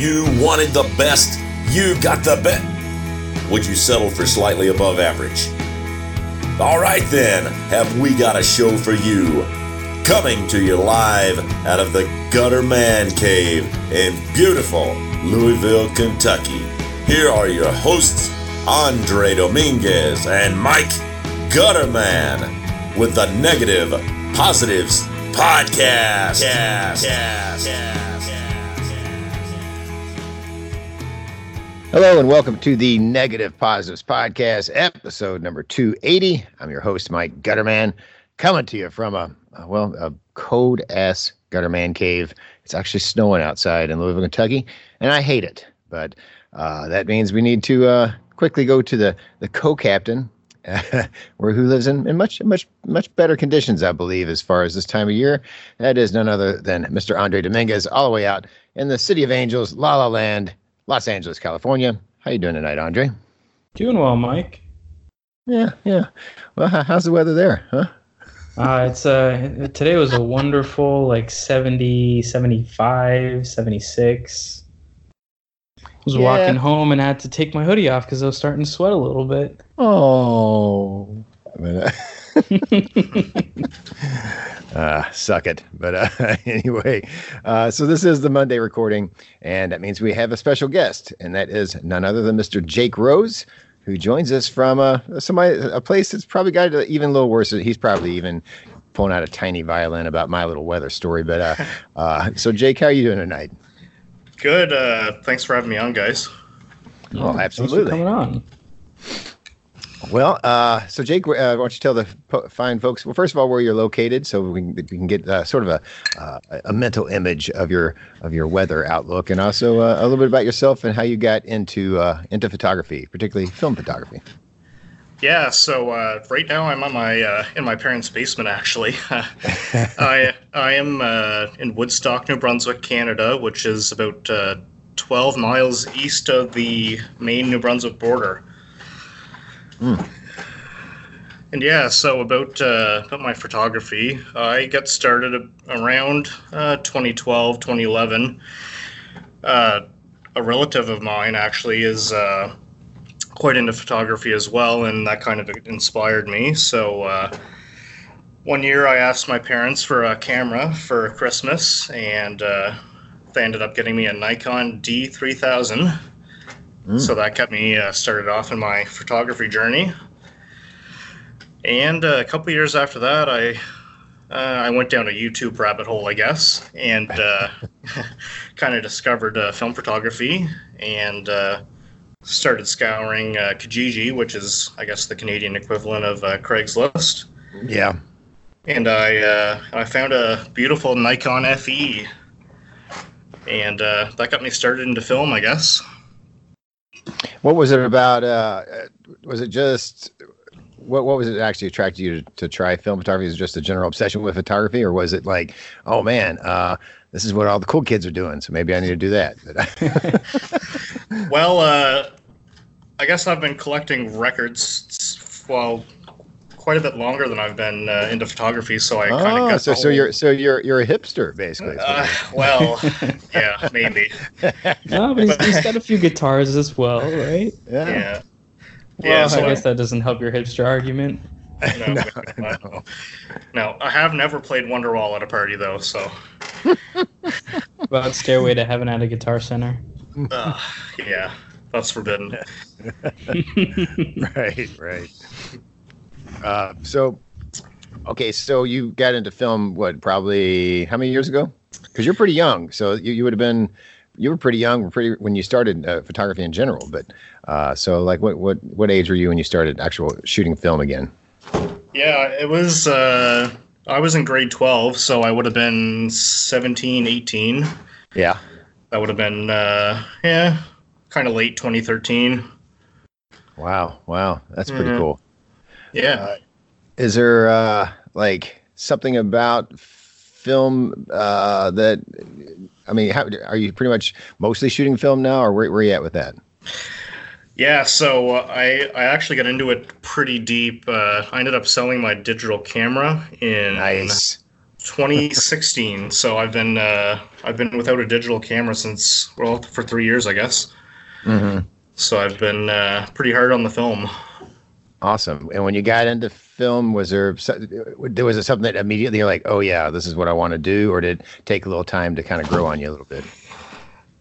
you wanted the best, you got the best. Would you settle for slightly above average? All right, then, have we got a show for you? Coming to you live out of the Gutter Man Cave in beautiful Louisville, Kentucky. Here are your hosts, Andre Dominguez and Mike Gutterman, with the Negative Positives Podcast. Cast, cast, cast, Hello and welcome to the Negative Positives Podcast, episode number 280. I'm your host, Mike Gutterman, coming to you from a, well, a cold ass Gutterman cave. It's actually snowing outside in Louisville, Kentucky, and I hate it. But uh, that means we need to uh, quickly go to the, the co captain, where who lives in, in much, much, much better conditions, I believe, as far as this time of year. That is none other than Mr. Andre Dominguez, all the way out in the City of Angels, La La Land. Los Angeles, California. How you doing tonight, Andre? Doing well, Mike. Yeah, yeah. Well, how's the weather there, huh? Uh, it's uh today was a wonderful like 70, 75, 76. I was Yeah. walking home and I had to take my hoodie off because I was starting to sweat a little bit. Oh. But, uh, uh, suck it. But uh, anyway, uh, so this is the Monday recording, and that means we have a special guest, and that is none other than Mr. Jake Rose, who joins us from uh, somebody a place that's probably got it even a little worse. He's probably even pulling out a tiny violin about my little weather story. But uh, uh, so Jake, how are you doing tonight? Good. Uh, thanks for having me on, guys. Oh, Thanks for absolutely. coming on. Well, uh, so Jake, uh, why don't you tell the po- fine folks? Well, first of all, where you're located, so we can, we can get uh, sort of a uh, a mental image of your of your weather outlook, and also uh, a little bit about yourself and how you got into uh, into photography, particularly film photography. Yeah. So right now I'm on my in my parents' basement. Actually, I I am in Woodstock, New Brunswick, Canada, which is about uh, 12 miles east of the Maine New Brunswick border. And yeah, so about uh, about my photography, I got started around uh, 2012, 2011. Uh, a relative of mine actually is uh, quite into photography as well, and that kind of inspired me. So uh, one year I asked my parents for a camera for Christmas, and uh, they ended up getting me a Nikon D3000. So that kept me uh, started off in my photography journey. And uh, a couple years after that, I uh, I went down a YouTube rabbit hole, I guess, and uh, kind of discovered uh, film photography and uh, started scouring uh, Kijiji, which is, I guess, the Canadian equivalent of uh, Craigslist. Yeah. And I uh, I found a beautiful Nikon FE, and uh, that got me started into film, I guess. What was it about? Uh, was it just what what was it actually attracted you to, to try film photography? Is just a general obsession with photography, or was it like, oh man, uh, this is what all the cool kids are doing, so maybe I need to do that? Well, uh, I guess I've been collecting records, well, quite a bit longer than I've been uh, into photography, so I kind of oh, got so so whole- you're so you're you're a hipster basically. Uh, well, yeah, maybe. No, but he's, he's got a few guitars as well, right? yeah. Yeah. Well, Yeah, so I guess that doesn't help your hipster argument. No, No, no, no. no, I have never played Wonderwall at a party though, so About Stairway to Heaven at a Guitar Center. uh, yeah, that's forbidden. right, right. Uh, so, okay, so you got into film what? Probably how many years ago? Because you're pretty young, so you, you would have been you were pretty young, pretty when you started uh, photography in general. But uh, so, like, what what what age were you when you started actual shooting film again? Yeah, it was. Uh, I was in grade 12, so I would have been 17, 18. Yeah. That would have been, uh, yeah, kind of late 2013. Wow. Wow. That's pretty Mhm. cool. Yeah. Is there uh, like something about film uh, that I mean, how, are you pretty much mostly shooting film now, or where, where are you at with that? Yeah, so uh, I I actually got into it pretty deep. Uh, I ended up selling my digital camera in Nice. 2016. so I've been uh, I've been without a digital camera since well for three years, I guess. Mm-hmm. So I've been uh, pretty hard on the film. Awesome. And when you got into film, was there there was it something that immediately you're like, oh yeah, this is what I want to do, or did it take a little time to kind of grow on you a little bit?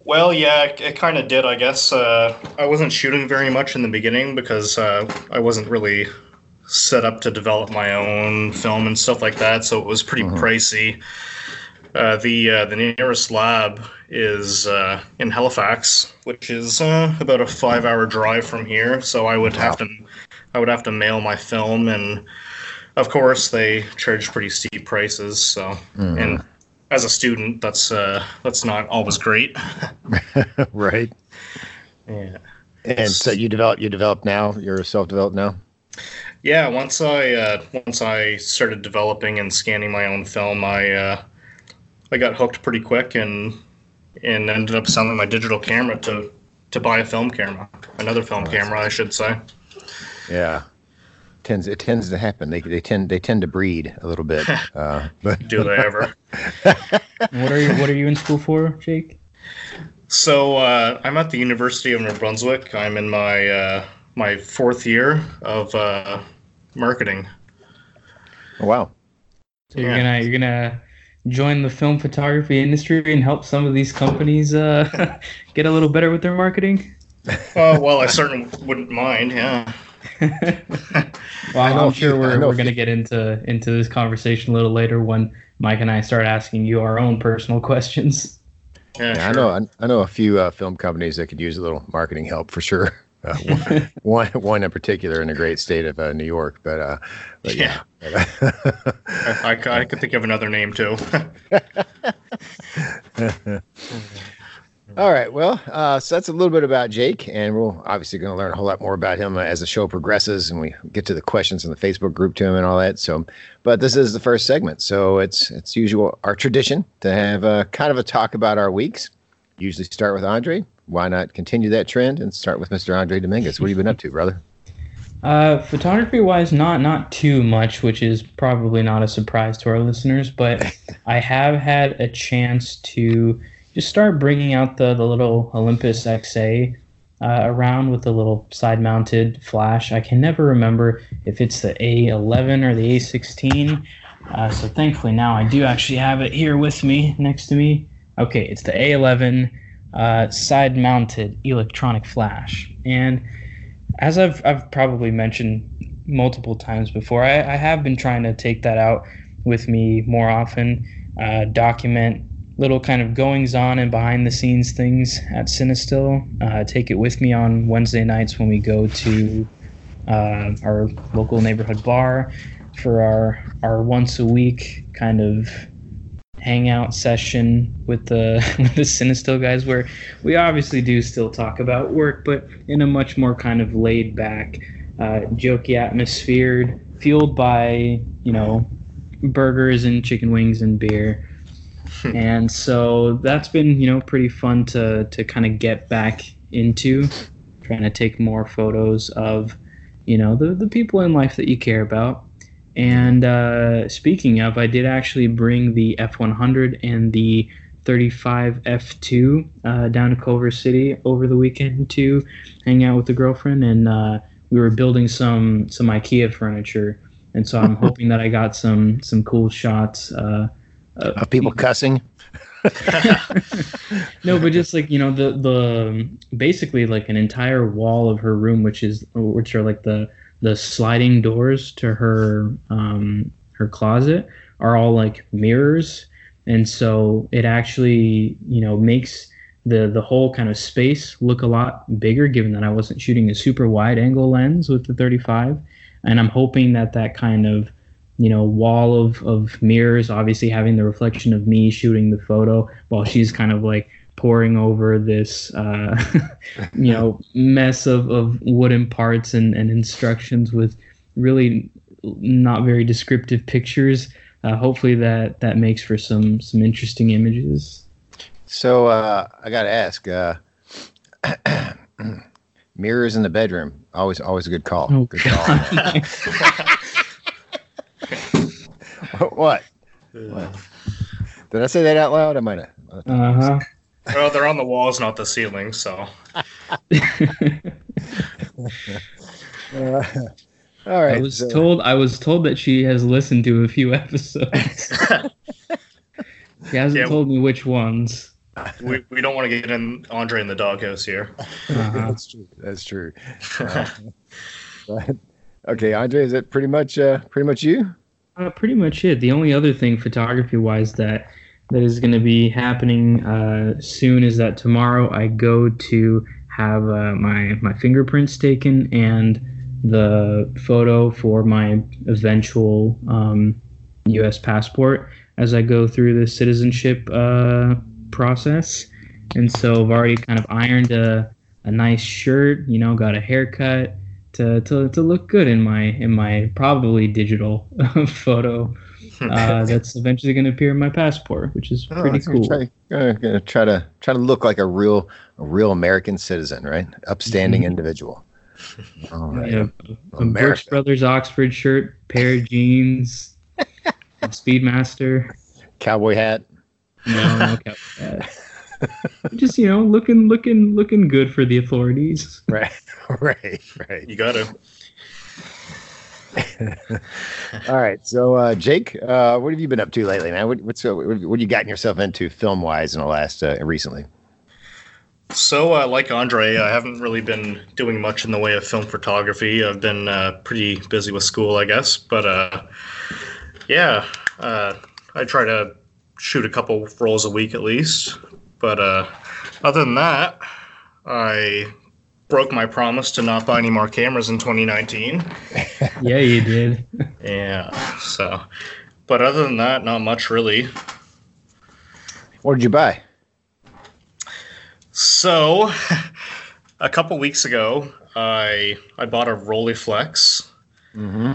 Well, yeah, it, it kind of did, I guess. Uh, I wasn't shooting very much in the beginning because uh, I wasn't really set up to develop my own film and stuff like that, so it was pretty Mhm. pricey. Uh, the uh, the nearest lab is uh, in Halifax, which is uh, about a five hour drive from here. So I would have to I would have to mail my film, and of course they charge pretty steep prices. So Mhm. and as a student, that's uh, that's not always great. right. Yeah. And so you develop you develop now. You're self developed now. Yeah, once I uh, once I started developing and scanning my own film, I uh, I got hooked pretty quick and and ended up selling my digital camera to to buy a film camera, another film Oh, camera, I should say. Yeah. Tends it tends to happen. They they tend they tend to breed a little bit. Uh, but Do they ever? What are you What are you in school for, Jake? so uh, I'm at the University of New Brunswick. I'm in my uh, my fourth year of uh, marketing. oh, wow. So you're Yeah. gonna you're gonna join the film photography industry and help some of these companies uh, get a little better with their marketing. Oh well, I certainly wouldn't mind. Yeah. well, I know I'm a few- sure I we're, we're going to get into into this conversation a little later when Mike and I start asking you our own personal questions. Yeah, Yeah, I know. I, I know a few uh, film companies that could use a little marketing help for sure. Uh, one, one, one in particular in the great state of uh, New York, but uh, but yeah. I, I, I could think of another name too. All right. Well, uh, so that's a little bit about Jake, and we're obviously going to learn a whole lot more about him as the show progresses, and we get to the questions in the Facebook group to him and all that. So, but this is the first segment, so it's it's usual our tradition to have a kind of a talk about our weeks. Usually start with Andre. Why not continue that trend and start with Mr. Andre Dominguez? What have you been up to, brother? Uh, photography wise, not not too much, which is probably not a surprise to our listeners. But I have had a chance to just start bringing out the the little Olympus XA uh, around with the little side mounted flash. I can never remember if it's the A11 or the A16. Uh, so thankfully now I do actually have it here with me next to me. Okay, it's the A11 uh, side mounted electronic flash and as I've I've probably mentioned multiple times before, I, I have been trying to take that out with me more often, uh, document little kind of goings on and behind the scenes things at Cinestill. Uh, take it with me on Wednesday nights when we go to uh, our local neighborhood bar for our our once a week kind of hangout session with the with the Cinestill guys where we obviously do still talk about work, but in a much more kind of laid back, uh, jokey atmosphere, fueled by you know burgers and chicken wings and beer. and so that's been you know pretty fun to to kind of get back into, trying to take more photos of you know the the people in life that you care about. And uh, speaking of, I did actually bring the F100 and the 35 F2 uh, down to Culver City over the weekend to hang out with the girlfriend, and uh, we were building some some IKEA furniture, and so I'm hoping that I got some some cool shots. Uh, Of people cussing. no, but just like you know the the basically like an entire wall of her room, which is which are like the the sliding doors to her um, her closet are all like mirrors, and so it actually you know makes the the whole kind of space look a lot bigger. Given that I wasn't shooting a super wide angle lens with the 35, and I'm hoping that that kind of you know wall of of mirrors, obviously having the reflection of me shooting the photo while she's kind of like pouring over this uh, you know mess of, of wooden parts and, and instructions with really not very descriptive pictures uh, hopefully that that makes for some some interesting images So uh, I got to ask. Uh, mirrors in the bedroom. Always, always a good call. Oh, good call. what? Did I say that out loud? I might have. Uh huh. Well, they're on the walls, not the ceiling. So Uh, all right. I was so- told I was told that she has listened to a few episodes. she hasn't Yeah. told me which ones. we, we don't want to get in Andre in the doghouse here. Uh-huh. That's true. That's true. Uh, but, okay, Andre, is that pretty much uh, pretty much you? Uh, pretty much it. The only other thing photography wise that that is going to be happening uh, soon is that tomorrow I go to have uh, my my fingerprints taken and the photo for my eventual um, U.S. passport as I go through the citizenship uh, process. And so I've already kind of ironed a, a nice shirt, you know, got a haircut to, to, to look good in my in my probably digital photo uh, that's eventually going to appear in my passport, which is Oh, pretty cool. Try, gonna, gonna try to try to look like a real a real American citizen, right? Upstanding individual. All right. Yeah, a. Brooks Brothers Oxford shirt, pair of jeans, Speedmaster. Cowboy hat. No, no cowboy hat. Just you know, looking looking looking good for the authorities. Right. right. Right. You got to. All right. So, uh, Jake, uh, what have you been up to lately, man? What, what's uh, what, what you gotten yourself into film wise in the last uh, recently? So, uh, like Andre, I haven't really been doing much in the way of film photography. I've been uh, pretty busy with school, I guess. But uh, yeah, uh, I try to shoot a couple rolls a week at least. But uh, other than that, I broke my promise to not buy any more cameras in 2019. Yeah, you did. Yeah, so. But other than that, not much really. What did you buy? So, a couple weeks ago, I I bought a Rolleiflex, Mm-hmm.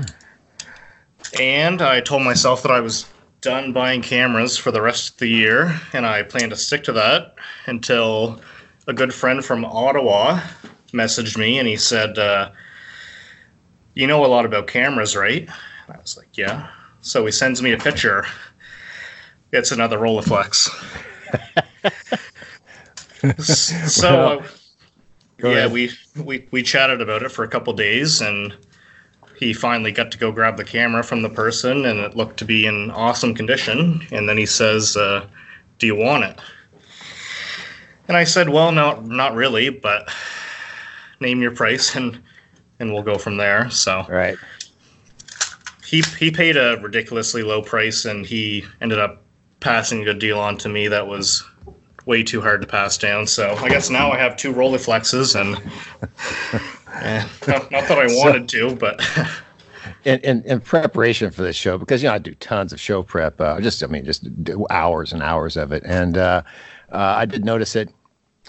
and I told myself that I was done buying cameras for the rest of the year, and I plan to stick to that until a good friend from Ottawa messaged me, and he said, uh, "You know a lot about cameras, right?" And I was like, "Yeah." So he sends me a picture. It's another Rolleiflex. so. Well, yeah, ahead. we, we we chatted about it for a couple days, and he finally got to go grab the camera from the person, and it looked to be in awesome condition. And then he says, uh, "Do you want it?" And I said, "Well, no, not really, but name your price, and and we'll go from there." So Right. he he paid a ridiculously low price, and he ended up passing a good deal on to me that was way too hard to pass down. So I guess now I have two Rolleiflexes, and eh, not, not that I wanted to, but in, in, in preparation for this show because you know I do tons of show prep. Uh, just I mean, just do hours and hours of it, and uh, uh, I did notice that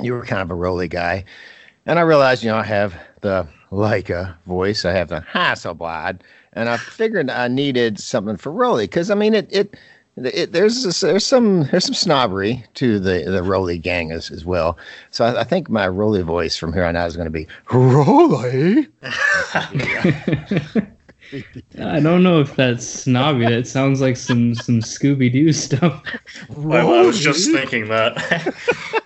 you were kind of a Rollei guy, and I realized you know I have the Leica voice, I have the Hasselblad, and I figured I needed something for Rollei because I mean it it. It, there's this, there's some there's some snobbery to the the Rollei gang as, as well. So I, I think my Roly voice from here on out is going to be Roly. I don't know if that's snobby. That sounds like some some Scooby Doo stuff. I, I was just thinking that.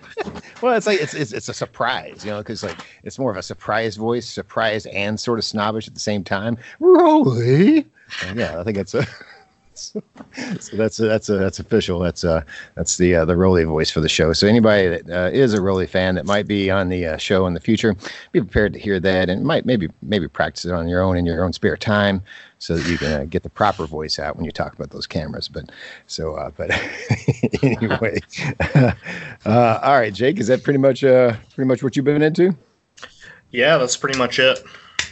Well, it's like it's it's, it's a surprise, you know, because like it's more of a surprise voice, surprise and sort of snobbish at the same time. Roly. And yeah, I think it's a. So, that's that's a, that's official. That's uh that's the uh, the Rollei voice for the show. So anybody that uh, is a Rollei fan that might be on the uh, show in the future, be prepared to hear that and might maybe maybe practice it on your own in your own spare time, so that you can uh, get the proper voice out when you talk about those cameras. But so uh, but anyway, uh, all right, Jake, is that pretty much uh pretty much what you've been into? yeah, that's pretty much it.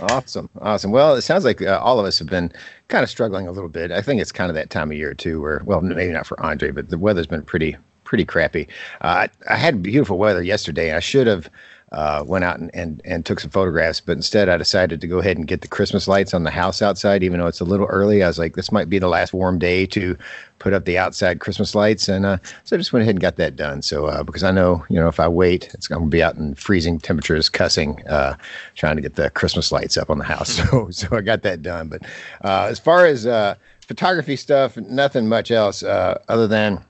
Awesome, awesome. Well, it sounds like uh, all of us have been kind of struggling a little bit. I think it's kind of that time of year too, where well, maybe not for Andre, but the weather's been pretty pretty crappy. Uh, I, I had beautiful weather yesterday. I should have uh, went out and, and, and took some photographs. But instead, I decided to go ahead and get the Christmas lights on the house outside, even though it's a little early. I was like, this might be the last warm day to put up the outside Christmas lights. And uh, so I just went ahead and got that done. So uh, because I know, you know, if I wait, it's going to be out in freezing temperatures, cussing, uh, trying to get the Christmas lights up on the house. So so I got that done. But uh, as far as uh, photography stuff, nothing much else uh, other than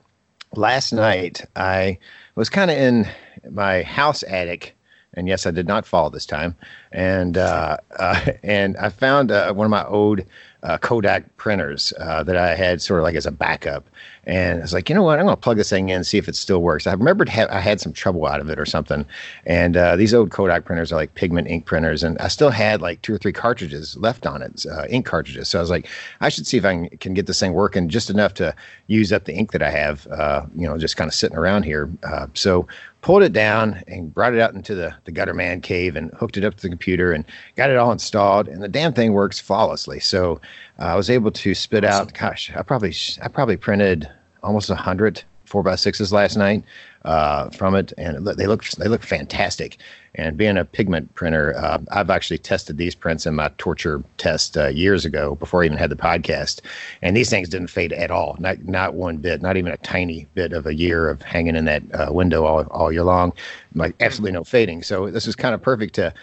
last night I was kind of in my house attic and yes, I did not fall this time. And uh, uh, and I found uh, one of my old uh, Kodak printers uh, that I had sort of like as a backup. And I was like, you know what? I'm going to plug this thing in and see if it still works. I remembered ha- I had some trouble out of it or something. And uh, these old Kodak printers are like pigment ink printers. And I still had like two or three cartridges left on it, uh, ink cartridges. So I was like, I should see if I can, get this thing working just enough to use up the ink that I have, uh, you know, just kind of sitting around here. Uh, so pulled it down and brought it out into the, the gutter man cave and hooked it up to the computer and got it all installed. And the damn thing works flawlessly. So uh, I was able to spit awesome. out, gosh, I probably, I probably printed almost a hundred four by sixes last night uh, from it, and they look they look fantastic. And being a pigment printer, uh, I've actually tested these prints in my torture test uh, years ago before I even had the podcast, and these things didn't fade at all, not not one bit, not even a tiny bit of a year of hanging in that uh, window all all year long, like absolutely no fading. So this is kind of perfect to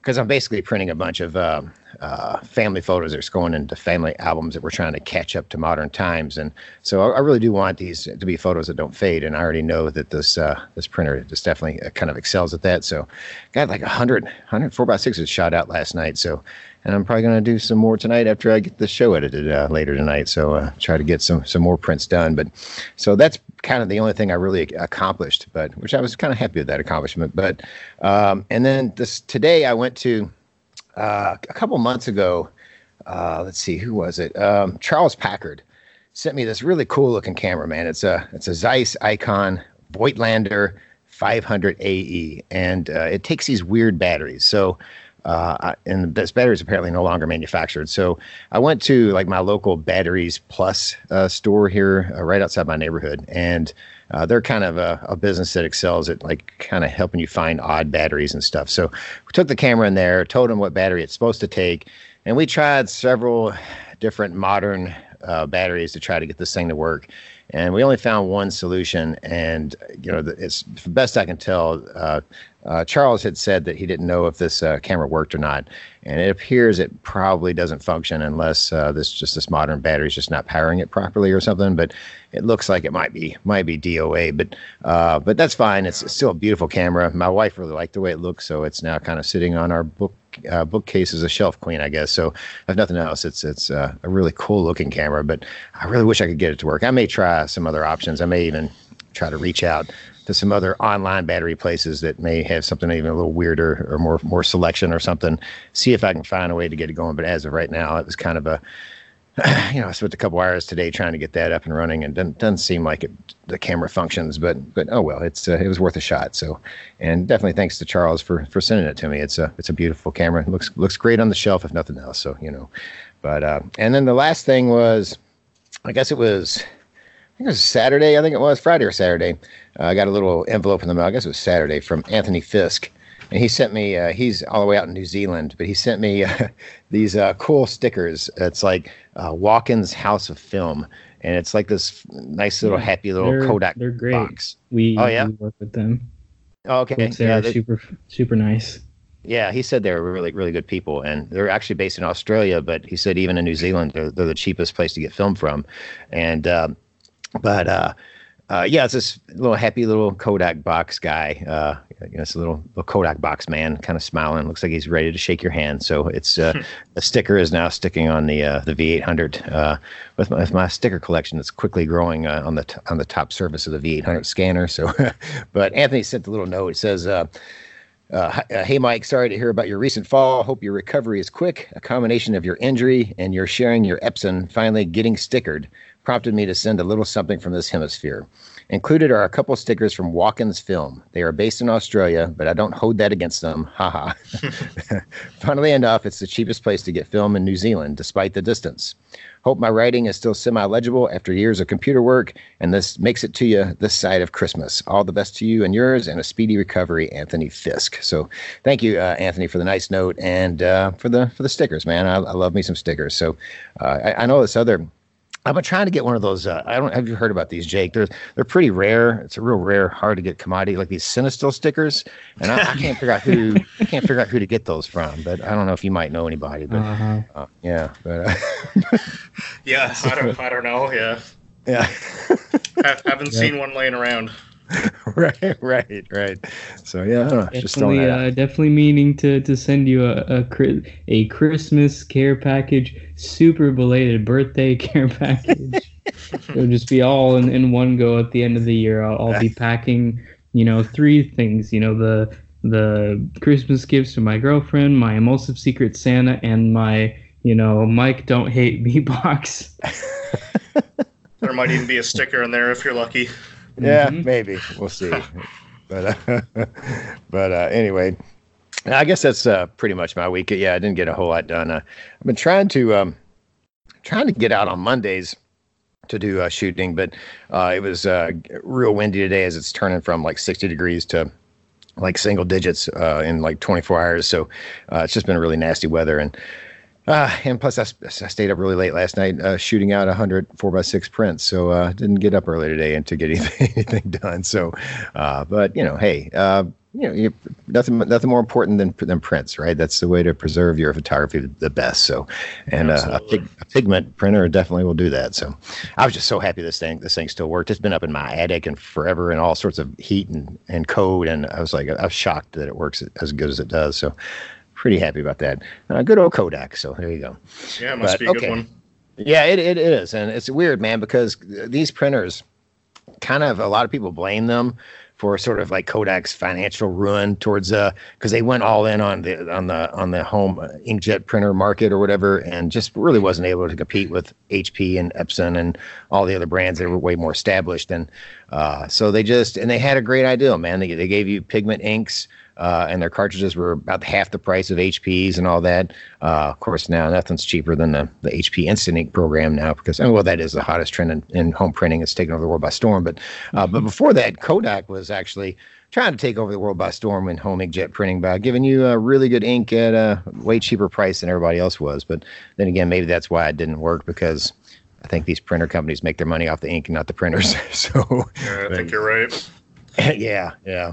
because I'm basically printing a bunch of uh, uh, family photos that's going into family albums that we're trying to catch up to modern times. And so I, I, really do want these to be photos that don't fade. And I already know that this uh, this printer just definitely uh, kind of excels at that. So got like 100, 100 4 by 6s shot out last night. So and I'm probably going to do some more tonight after I get the show edited uh, later tonight. So uh, try to get some some more prints done. But so that's kind of the only thing I really accomplished. But which I was kind of happy with that accomplishment. But um, and then this today I went to uh, a couple months ago. Uh, let's see, who was it? Um, Charles Packard sent me this really cool looking camera. Man, it's a it's a Zeiss Ikon Voigtlander 500 AE, and uh, it takes these weird batteries. So uh, and this battery is apparently no longer manufactured. So I went to like my local Batteries Plus uh, store here, uh, right outside my neighborhood, and uh, they're kind of a, a, business that excels at like kind of helping you find odd batteries and stuff. So we took the camera in there, told them what battery it's supposed to take, and we tried several different modern uh, batteries to try to get this thing to work and we only found one solution. And you know, it's the best I can tell. Uh, uh, Charles had said that he didn't know if this uh, camera worked or not, and it appears it probably doesn't function unless uh, this just this modern battery is just not powering it properly or something. But it looks like it might be might be DOA, but uh, but that's fine. It's still a beautiful camera. My wife really liked the way it looks, so it's now kind of sitting on our book uh, bookcase as a shelf queen, I guess. So if nothing else, it's it's uh, a really cool looking camera. But I really wish I could get it to work. I may try some other options. I may even try to reach out to some other online battery places that may have something even a little weirder or more more selection or something. See if I can find a way to get it going. But as of right now, it was kind of a you know, I spent a couple hours today trying to get that up and running, and doesn't, doesn't seem like it, the camera functions. But but oh well, it's uh, it was worth a shot. So, and definitely thanks to Charles for for sending it to me. It's a it's a beautiful camera. It looks looks great on the shelf, if nothing else. So you know, but uh, and then the last thing was, I guess it was. I think it was Saturday. I think it was Friday or Saturday. Uh, I got a little envelope in the mail. I guess it was Saturday from Anthony Fisk, and he sent me. Uh, he's all the way out in New Zealand, but he sent me uh, these uh, cool stickers. It's like uh, Walken's House of Film, and it's like this nice little Yeah, happy little they're- Kodak They're great. box. We, Oh, yeah? we work with them. Oh, okay, Yes, they're yeah, they- super super nice. yeah. He said they're really, really good people, and they're actually based in Australia. But he said even in New Zealand, they're, they're the cheapest place to get film from. And um, but uh, uh, yeah, it's this little happy little Kodak box guy. Uh, you know, it's a little, little Kodak box man, kind of smiling. Looks like he's ready to shake your hand. So it's uh, the sticker is now sticking on the uh, the V800 uh, with, my, with my sticker collection that's quickly growing uh, on the t- on the top surface of the V800 scanner. So, but Anthony sent a little note. It says. Uh, uh, uh, hey, Mike, sorry to hear about your recent fall. Hope your recovery is quick. A combination of your injury and your sharing your Epson finally getting stickered prompted me to send a little something from this hemisphere. Included are a couple stickers from Walken's Film. They are based in Australia, but I don't hold that against them. Haha. Funnily enough, it's the cheapest place to get film in New Zealand, despite the distance. Hope my writing is still semi legible after years of computer work, and this makes it to you this side of Christmas. All the best to you and yours, and a speedy recovery, Anthony Fisk. So, thank you, uh, Anthony, for the nice note and uh, for the for the stickers, man. I, I love me some stickers. So, uh, I, I know this other I've been trying to get one of those. Uh, I don't have you heard about these, Jake? They're they're pretty rare. It's a real rare, hard to get commodity like these Cinestill stickers, and I, I can't figure out who I can't figure out who to get those from. But I don't know if you might know anybody. But uh-huh. uh, yeah, but uh, yeah, I don't I don't know. Yeah, yeah, I haven't yeah. seen one laying around. right, right, right. So yeah, know, definitely, uh, definitely meaning to to send you a a, a Christmas care package, super belated birthday care package. It'll just be all in, in one go at the end of the year. I'll, I'll be packing, you know, three things. You know, the the Christmas gifts to my girlfriend, my Emulsive Secret Santa, and my you know Mike don't hate me box. there might even be a sticker in there if you're lucky. Yeah, mm-hmm. maybe we'll see. but uh, but uh, anyway, I guess that's uh, pretty much my week. Yeah, I didn't get a whole lot done. Uh, I've been trying to um, trying to get out on Mondays to do uh, shooting, but uh, it was uh, real windy today as it's turning from like 60 degrees to like single digits uh, in like 24 hours. So uh, it's just been really nasty weather and uh, and plus, I, I, stayed up really late last night uh, shooting out 100 4x6 prints. So uh, didn't get up early today and to get anything, anything done. So, uh, but, you know, hey, uh, you know, you, nothing nothing more important than than prints, right? That's the way to preserve your photography the best. So, and uh, a, pig, a, pigment printer definitely will do that. So, I was just so happy this thing this thing still worked. It's been up in my attic and forever, and all sorts of heat and and code, and I was like, I was shocked that it works as good as it does. So, pretty happy about that. Uh, good old Kodak. So there you go. Yeah, it must but, be a okay. good one. Yeah, it, it is. And it's weird, man, because these printers kind of a lot of people blame them for sort of like Kodak's financial ruin towards uh because they went all in on the on the on the home inkjet printer market or whatever and just really wasn't able to compete with HP and Epson and all the other brands that were way more established and uh so they just and they had a great idea man they, they gave you pigment inks uh, and their cartridges were about half the price of HPs and all that. Uh, of course, now nothing's cheaper than the, the HP Instant Ink program now because, well, that is the hottest trend in, in home printing. It's taken over the world by storm. But, uh, but before that, Kodak was actually trying to take over the world by storm in home inkjet printing by giving you a really good ink at a way cheaper price than everybody else was. But then again, maybe that's why it didn't work because I think these printer companies make their money off the ink and not the printers. so yeah, I think you're right. yeah, yeah.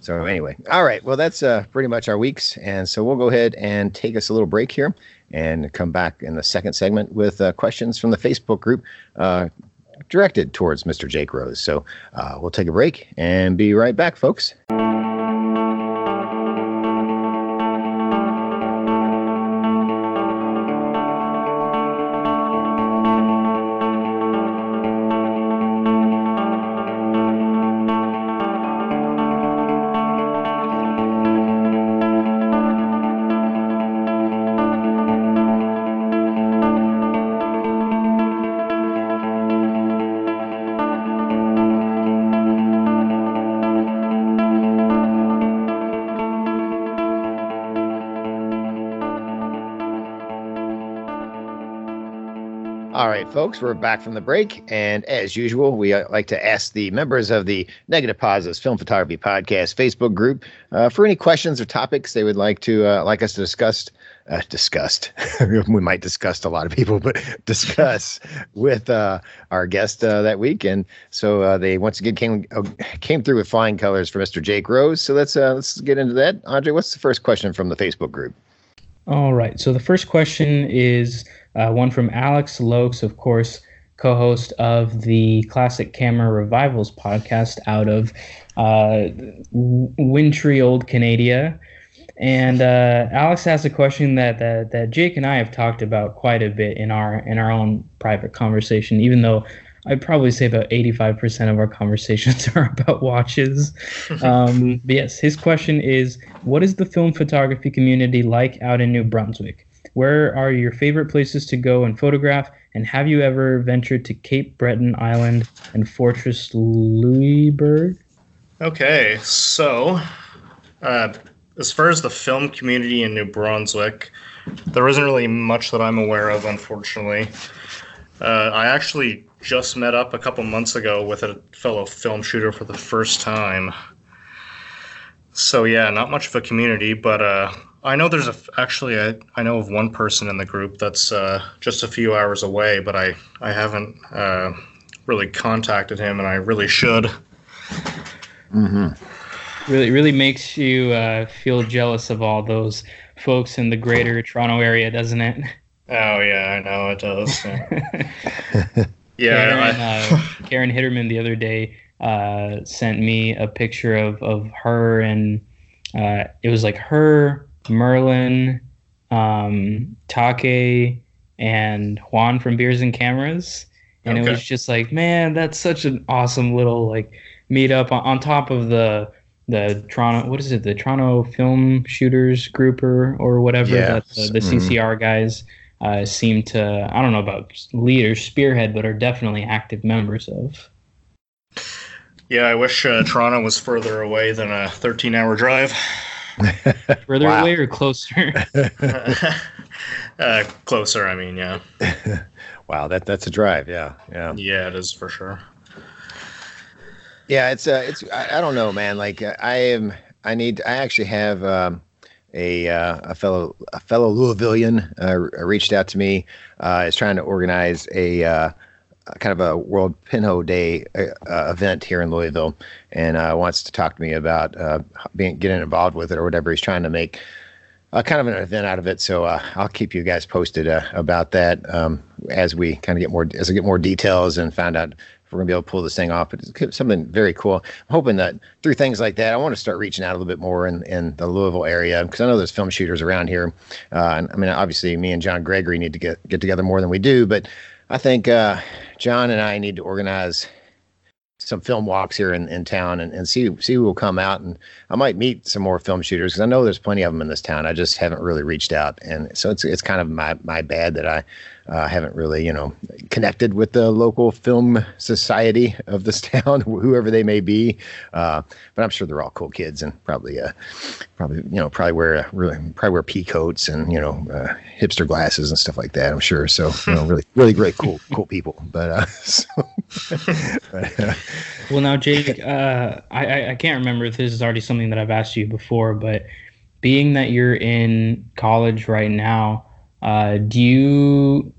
So anyway, all right. Well, that's uh, pretty much our weeks, and so we'll go ahead and take us a little break here, and come back in the second segment with uh, questions from the Facebook group uh, directed towards Mr. Jake Rose. So uh, we'll take a break and be right back, folks. Folks. We're back from the break. And as usual, we uh, like to ask the members of the Negative Positives Film Photography Podcast Facebook group uh, for any questions or topics they would like to uh, like us to discuss. Uh, discussed. we might discuss a lot of people, but discuss with uh, our guest uh, that week. And so they once again came came through with flying colors for Mr. Jake Rose. So let's uh, let's get into that. Andre, what's the first question from the Facebook group? All right. So the first question is uh, one from Alex Luyckx, of course, co host of the Classic Camera Revivals podcast out of uh, wintry old Canada. And uh, Alex asked a question that, that that Jake and I have talked about quite a bit in our in our own private conversation. Even though I'd probably say about eighty five percent of our conversations are about watches. um, but yes, his question is: What is the film photography community like out in New Brunswick? Where are your favorite places to go and photograph? And have you ever ventured to Cape Breton Island and Fortress Louisbourg? Okay, so uh, as far as the film community in New Brunswick, there isn't really much that I'm aware of, unfortunately. Uh, I actually just met up a couple months ago with a fellow film shooter for the first time. So yeah, not much of a community, but uh, I know there's a actually a, I know of one person in the group that's uh, just a few hours away, but I I haven't uh, really contacted him, and I really should. Mm-hmm. Really, really makes you uh, feel jealous of all those folks in the greater Toronto area, doesn't it? Oh yeah, I know it does. Yeah, Karen, I, uh, Karen Hitterman the other day uh, sent me a picture of, of her and uh, it was like her, Merlin, um, Take, and Juan from Beers and Cameras. And it was just like, man, that's such an awesome little like meetup on, on top of the the Toronto what is it the Toronto Film Shooters group or or whatever Yeah. that the, the Mhm. CCR guys uh, seem to I don't know about lead or spearhead, but are definitely active members of. yeah, I wish uh, Toronto was further away than a 13-hour drive. Further Wow. away or closer? uh, closer, I mean, yeah, wow, that that's a drive. Yeah, yeah. yeah, it is for sure. Yeah, it's uh, it's I, I don't know, man. Like uh, I am, I need. I actually have um, a uh, a fellow a fellow Louisvillian uh, reached out to me. Uh, is trying to organize a uh, a kind of a World Pinhole Day uh, uh, event here in Louisville, and uh, wants to talk to me about uh, being getting involved with it or whatever. He's trying to make uh, kind of an event out of it. So I'll keep you guys posted about that um, as we kind of get more as I get more details and find out if we're gonna be able to pull this thing off. But it's something very cool. I'm hoping that through things like that, I want to start reaching out a little bit more in, in the Louisville area because I know there's film shooters around here. Uh, and I mean, obviously, me and John Gregory need to get get together more than we do, but I think uh, John and I need to organize some film walks here in, in town and, and see see who will come out and I might meet some more film shooters because I know there's plenty of them in this town. I just haven't really reached out, and so it's it's kind of my my bad that I uh, haven't really you know connected with the local film society of this town, whoever they may be. Uh, but I'm sure they're all cool kids and probably uh probably you know probably wear uh, really probably wear pea coats and you know uh, hipster glasses and stuff like that. I'm sure. So you know really really great cool cool people. But uh, so, but, uh, Well, now, Jake, uh, I, I I can't remember if this is already something that I've asked you before, but being that you're in college right now, uh, do you,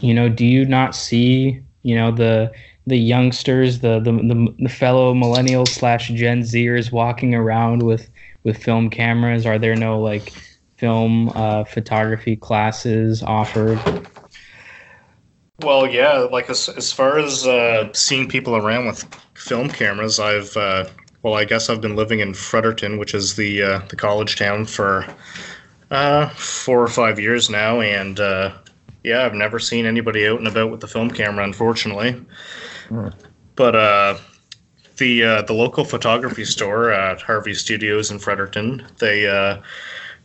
you know, do you not see, you know, the the youngsters, the the the, the fellow millennials slash Gen Zers walking around with with film cameras? Are there no like film uh, photography classes offered? Well, yeah, like as, as far as uh, seeing people around with film cameras, I've uh, well, I guess I've been living in Fredericton, which is the uh, the college town, for uh, four or five years now, and uh, yeah, I've never seen anybody out and about with the film camera, unfortunately. Hmm. But uh, the uh, the local photography store at Harvey Studios in Fredericton, they uh,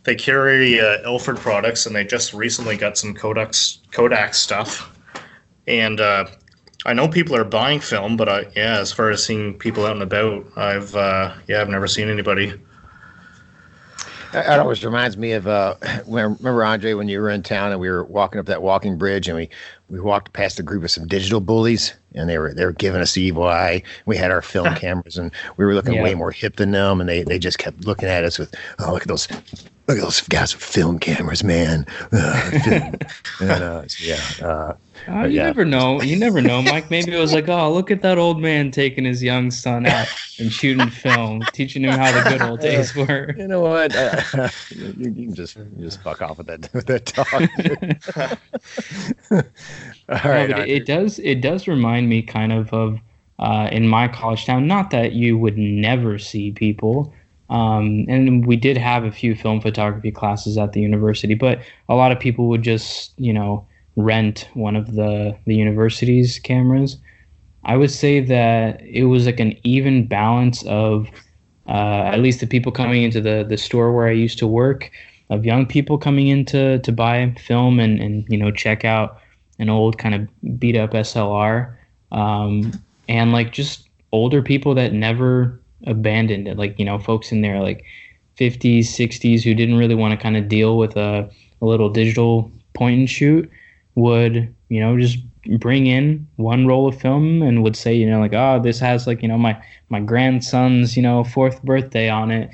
they carry uh, Ilford products, and they just recently got some Kodak Kodak stuff. And uh, I know people are buying film, but I, yeah, as far as seeing people out and about, I've uh, yeah, I've never seen anybody. It always reminds me of uh, when remember Andre when you were in town and we were walking up that walking bridge and we we walked past a group of some digital bullies and they were they were giving us the evil eye. We had our film cameras and we were looking Yeah. way more hip than them and they they just kept looking at us with oh look at those look at those guys with film cameras man. Uh, film. and, uh, yeah. Uh, Uh, you yeah. never know. You never know, Mike. Maybe it was like, oh, look at that old man taking his young son out and shooting film, teaching him how the good old days were. you know what? Uh, you, you can just you just fuck off with that with that talk. All No, right. it, it does it does remind me kind of of uh, in my college town. Not that you would never see people, um, and we did have a few film photography classes at the university, but a lot of people would just you know rent one of the the university's cameras. I would say that it was like an even balance of uh, at least the people coming into the the store where I used to work. of young people coming in to, to buy film and, and you know check out an old kind of beat up SLR, um, and like just older people that never abandoned it, like you know folks in their like 50s, 60s who didn't really want to kind of deal with a, a little digital point and shoot would you know just bring in one roll of film and would say you know like oh this has like you know my my grandson's you know fourth birthday on it.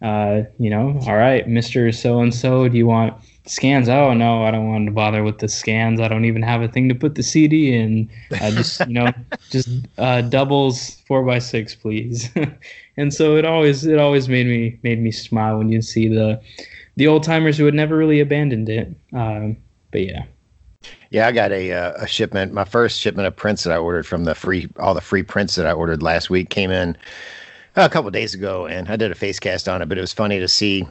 Uh you know all right mr so and so do you want scans oh no i don't want to bother with the scans i don't even have a thing to put the cd in i just you know just uh doubles four by six please and so it always it always made me made me smile when you see the the old timers who had never really abandoned it um but yeah yeah, I got a uh, a shipment. My first shipment of prints that I ordered from the free all the free prints that I ordered last week came in a couple days ago, and I did a face cast on it. But it was funny to see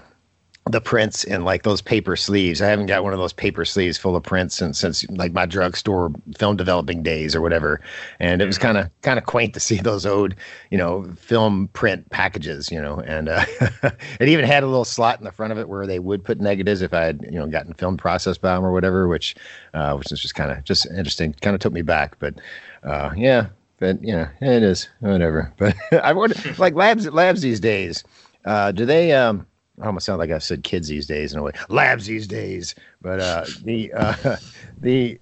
the prints in like those paper sleeves. I haven't got one of those paper sleeves full of prints since since like my drugstore film developing days or whatever. And it was kind of kind of quaint to see those old, you know, film print packages, you know. And uh, it even had a little slot in the front of it where they would put negatives if I had, you know, gotten film processed by them or whatever, which uh, which is just kind of just interesting. Kind of took me back, but uh, yeah. But you know, it is whatever. But I wonder, like labs labs these days. Uh, do they um I almost sound like I said kids these days in a way, labs these days. But uh, the uh, the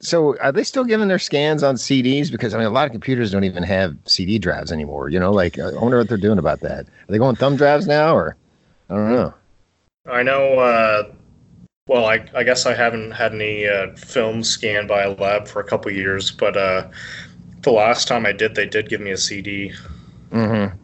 so are they still giving their scans on CDs? Because I mean, a lot of computers don't even have CD drives anymore. You know, like I wonder what they're doing about that. Are they going thumb drives now, or I don't know. I know. Uh, well, I, I guess I haven't had any uh, film scanned by a lab for a couple years, but uh, the last time I did, they did give me a CD. Mm-hmm.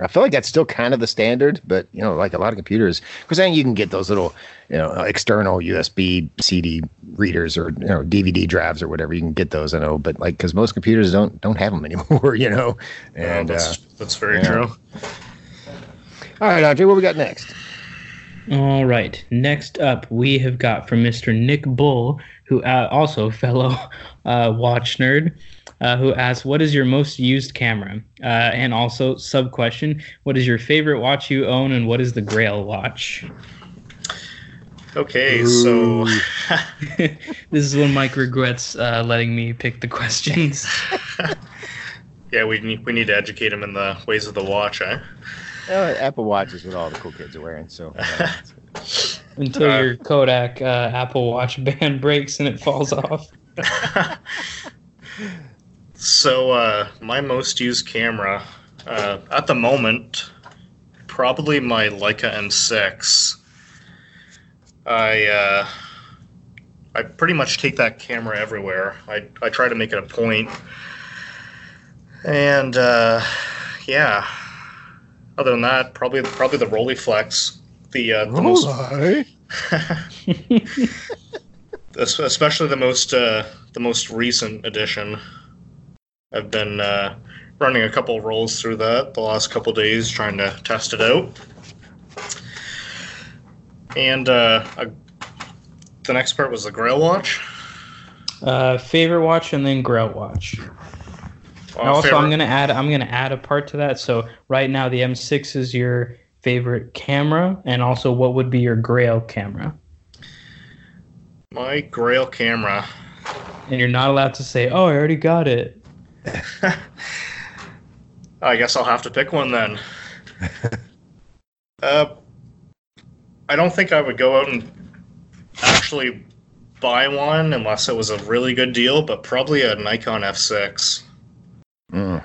I feel like that's still kind of the standard, but you know, like a lot of computers, because then you can get those little, you know, external USB CD readers or you know DVD drives or whatever. You can get those, I know, but like because most computers don't don't have them anymore, you know. And that's, uh, that's very true. All right, Andre, what we got next? All right. Next up, we have got from Mr. Nick Bull, who uh, also fellow uh, watch nerd uh, who asks, "What is your most used camera?" Uh, and also sub question: What is your favorite watch you own, and what is the Grail watch? Okay, so this is when Mike regrets uh, letting me pick the questions. yeah, we need we need to educate him in the ways of the watch, eh? Uh, Apple Watch is what all the cool kids are wearing. So uh, until your Kodak uh, Apple Watch band breaks and it falls off. So uh, my most used camera uh, at the moment, probably my Leica M6. I uh, I pretty much take that camera everywhere. I I try to make it a point. and uh, yeah. Other than that, probably probably the Rolleiflex, the uh, the most, especially the most uh, the most recent edition. I've been uh, running a couple rolls through that the last couple days, trying to test it out. And uh, I, the next part was the Grail watch. Uh, favorite watch and then Grail watch. Well, also, favorite- I'm gonna add I'm gonna add a part to that. So right now, the M6 is your favorite camera, and also what would be your Grail camera? My Grail camera. And you're not allowed to say, "Oh, I already got it." I guess I'll have to pick one then. uh, I don't think I would go out and actually buy one unless it was a really good deal, but probably a Nikon F6. mm,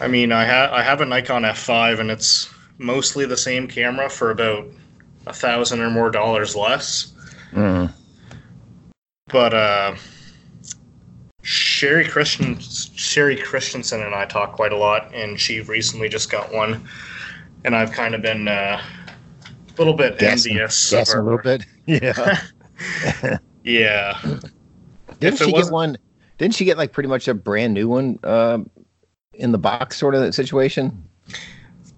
I mean, I have I have a Nikon F5, and it's mostly the same camera for about a thousand or more dollars less. Mm. But uh, Sherry Christian Sherry Christensen and I talk quite a lot, and she recently just got one, and I've kind of been uh, a little bit Guessing, envious. of guessing a little bit. Yeah. Yeah, Didn't If she get one? Didn't she get like pretty much a brand new one um, in the box sort of situation?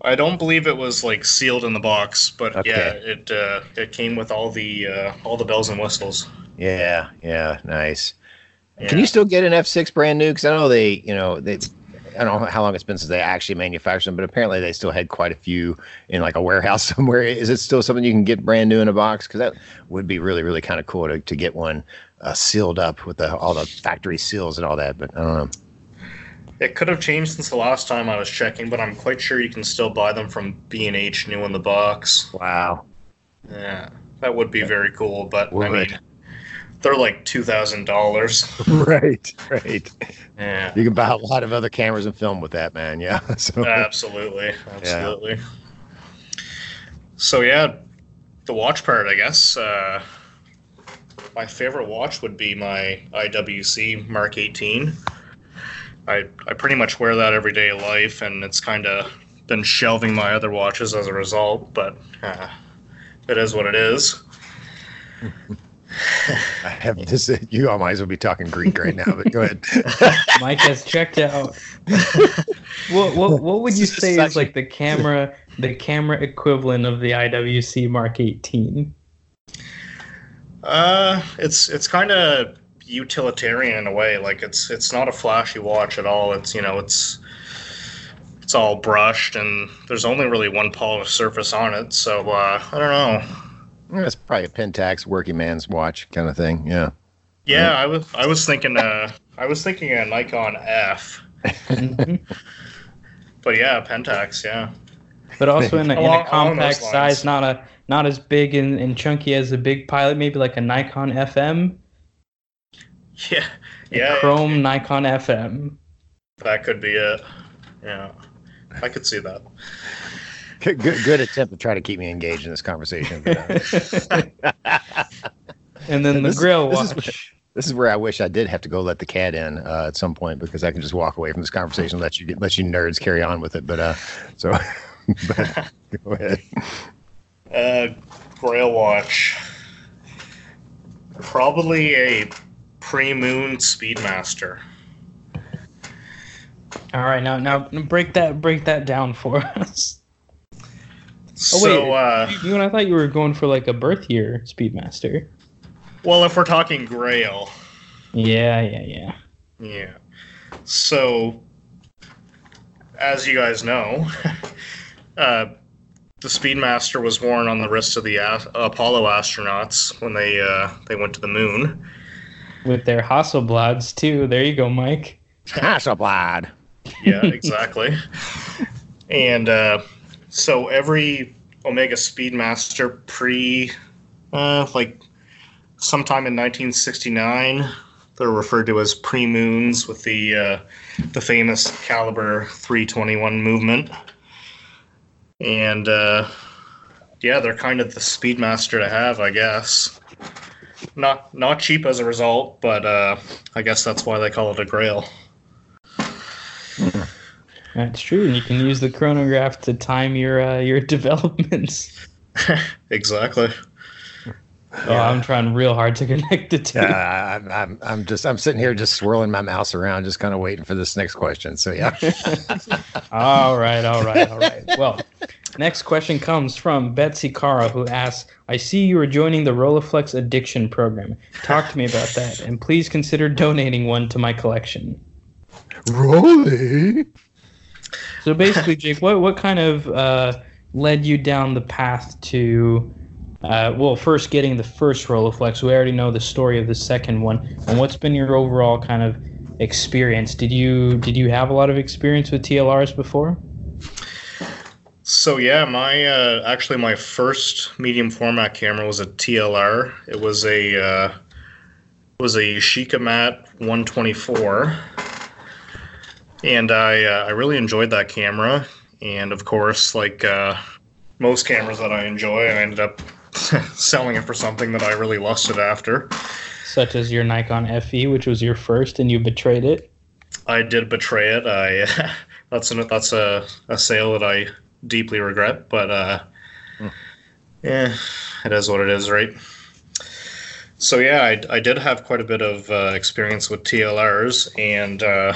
I don't believe it was like sealed in the box, but Okay. yeah, it uh, it came with all the uh, all the bells and whistles. Yeah, yeah, nice. Yeah. Can you still get an F6 brand new? Because I know they, you know, they I don't know how long it's been since they actually manufactured them, but apparently they still had quite a few in like a warehouse somewhere. Is it still something you can get brand new in a box? Because that would be really, really kind of cool to, to get one uh, sealed up with the, all the factory seals and all that. But I don't know. It could have changed since the last time I was checking, but I'm quite sure you can still buy them from B and H new in the box. Wow. Yeah, that would be very cool. But Would. I mean, they're like two thousand dollars. right, right. Yeah, You can buy a lot of other cameras and film with that, man. Yeah. So absolutely, absolutely. So yeah, the watch part, I guess. Uh, my favorite watch would be my IWC Mark 18. I I pretty much wear that every day of life, and it's kind of been shelving my other watches as a result. But uh, it is what it is. I have this. You all might as well be talking Greek right now, but go ahead. Mike has checked out. what, what what would you say is like the camera the camera equivalent of the IWC Mark 18? Uh, it's it's kind of utilitarian in a way. Like it's it's not a flashy watch at all. It's you know it's it's all brushed and there's only really one polished surface on it. So uh, I don't know. It's probably a Pentax working man's watch kind of thing. Yeah. Yeah, I was I was thinking uh I was thinking a Nikon F, but yeah, Pentax. Yeah, But also in a, in a along compact those size, not a not as big and, and chunky as a big pilot, maybe like a Nikon FM, yeah, yeah. Chrome Nikon FM. That could be it. Yeah, I could see that. Good, good, good attempt to try to keep me engaged in this conversation. But, uh, And then the This is- grill this is watch. this is where I wish I did have to go let the cat in uh, at some point because I can just walk away from this conversation, and let you get, let you nerds carry on with it. But uh, so, but go ahead. Uh, Grail watch. Probably a pre-moon Speedmaster. All right, now now break that break that down for us. Oh, so, wait. uh, You and I thought you were going for like a birth year Speedmaster. well, if we're talking Grail, Yeah, yeah, yeah. yeah. So, as you guys know, uh, the Speedmaster was worn on the wrists of the a- Apollo astronauts when they uh, they went to the moon. With their Hasselblads too. There you go, Mike. Hasselblad. Yeah, exactly. and uh, so every Omega Speedmaster pre, uh, like sometime in 1969, they're referred to as pre moons with the uh, the famous caliber 321 movement. And uh, yeah, they're kind of the Speedmaster to have, I guess. Not not cheap as a result, but uh, I guess that's why they call it a Grail. That's true. And you can use the chronograph to time your uh, your developments. exactly. Oh, I'm trying real hard to connect the two. Uh, I'm, I'm, I'm just, I'm sitting here just swirling my mouse around, just kind of waiting for this next question. So yeah. all right, all right, all right. Well, next question comes from Betsy Cara, who asks, "I see you are joining the Rolleiflex Addiction Program. Talk to me about that, and please consider donating one to my collection." Rolly. So basically, Jake, what what kind of uh, led you down the path to, uh, well, first getting the first Rolleiflex? We already know the story of the second one, and what's been your overall kind of experience? Did you did you have a lot of experience with TLRs before? So yeah, my uh, actually my first medium format camera was a TLR. It was a uh, it was a Yashica Mat 124, and I uh, I really enjoyed that camera. And of course, like uh, most cameras that I enjoy, I ended up selling it for something that I really lusted after. Such as your Nikon FE, which was your first, and you betrayed it. I did betray it. I that's an, that's a, a sale that I deeply regret, but uh, yeah, it is what it is, right? So yeah, I, I did have quite a bit of uh, experience with TLRs, and uh,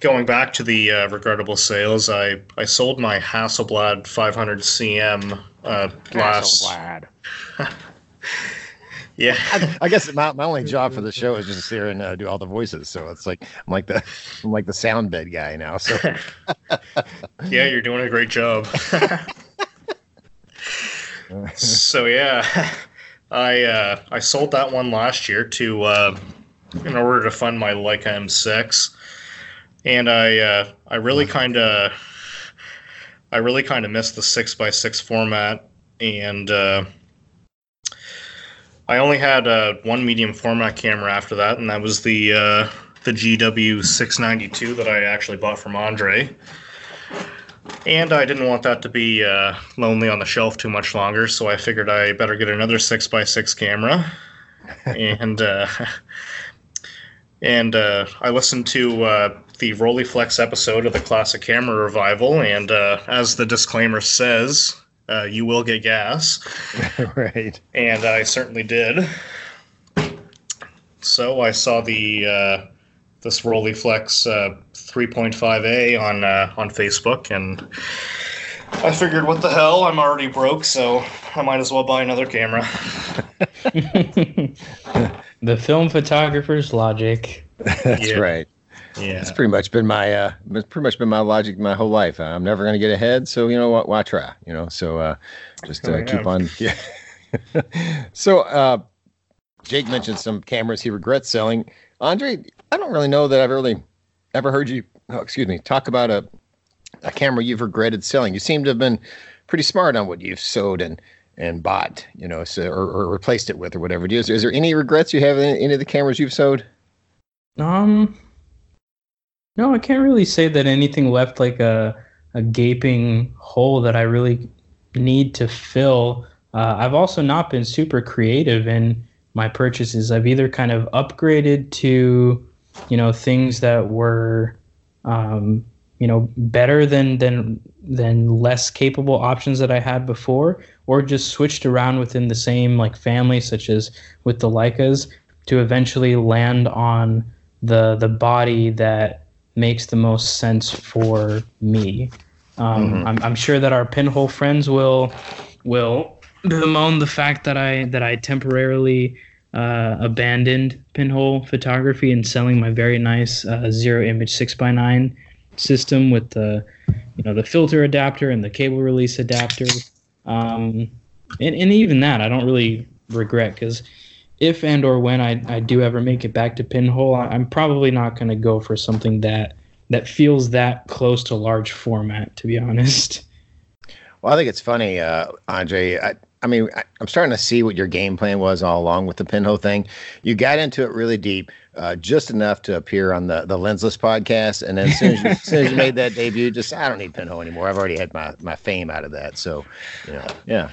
going back to the uh, regrettable sales, I, I sold my Hasselblad 500 CM uh, last Hasselblad. Yeah. I, I guess my, my only job for the show is just to sit here and uh, do all the voices. So it's like I'm like the I'm like the sound bed guy now. So yeah, you're doing a great job. so yeah, I uh, I sold that one last year to uh, in order to fund my Leica M6, and I uh, I really kind of I really kind of missed the six by six format, and uh, I only had uh, one medium format camera after that, and that was the uh, the GW 692 that I actually bought from Andre. And I didn't want that to be uh, lonely on the shelf too much longer, so I figured I better get another six by six camera. and uh, and uh, I listened to uh, the Rolleiflex episode of the Classic Camera Revival, and uh, as the disclaimer says, uh, you will get gas. right. And I certainly did. So I saw the uh, this Rolleiflex uh, 3.5A on uh, on Facebook, and I figured, what the hell? I'm already broke, so I might as well buy another camera. the film photographer's logic. That's Yeah. right. Yeah. It's pretty much been my uh, it's pretty much been my logic my whole life. I'm never going to get ahead, so you know what? Why try? You know, so uh, just uh, keep on. Yeah. so uh, Jake mentioned some cameras he regrets selling. Andre, I don't really know that I've really ever heard you. Oh, excuse me, talk about a a camera you've regretted selling. You seem to have been pretty smart on what you've sold and and bought, you know, so or, or replaced it with or whatever. Is, is there any regrets you have in any of the cameras you've sold? Um, no, I can't really say that anything left like a a gaping hole that I really need to fill. Uh, I've also not been super creative in my purchases. I've either kind of upgraded to, you know, things that were, um, you know, better than than than less capable options that I had before, or just switched around within the same like family, such as with the Leicas, to eventually land on the the body that makes the most sense for me. Um, Mhm. I'm, I'm sure that our pinhole friends will will bemoan the fact that I that I temporarily uh, abandoned pinhole photography and selling my very nice uh, zero image six x nine system with the you know the filter adapter and the cable release adapter. Um, and, and even that I don't really regret because if and or when I, I do ever make it back to pinhole, I, I'm probably not going to go for something that that feels that close to large format. To be honest. Well, I think it's funny, uh, Andre. I, I mean, I, I'm starting to see what your game plan was all along with the pinhole thing. You got into it really deep, uh, just enough to appear on the the Lensless podcast, and then as soon as, you, as soon as you made that debut, just I don't need pinhole anymore. I've already had my my fame out of that. So, know, yeah.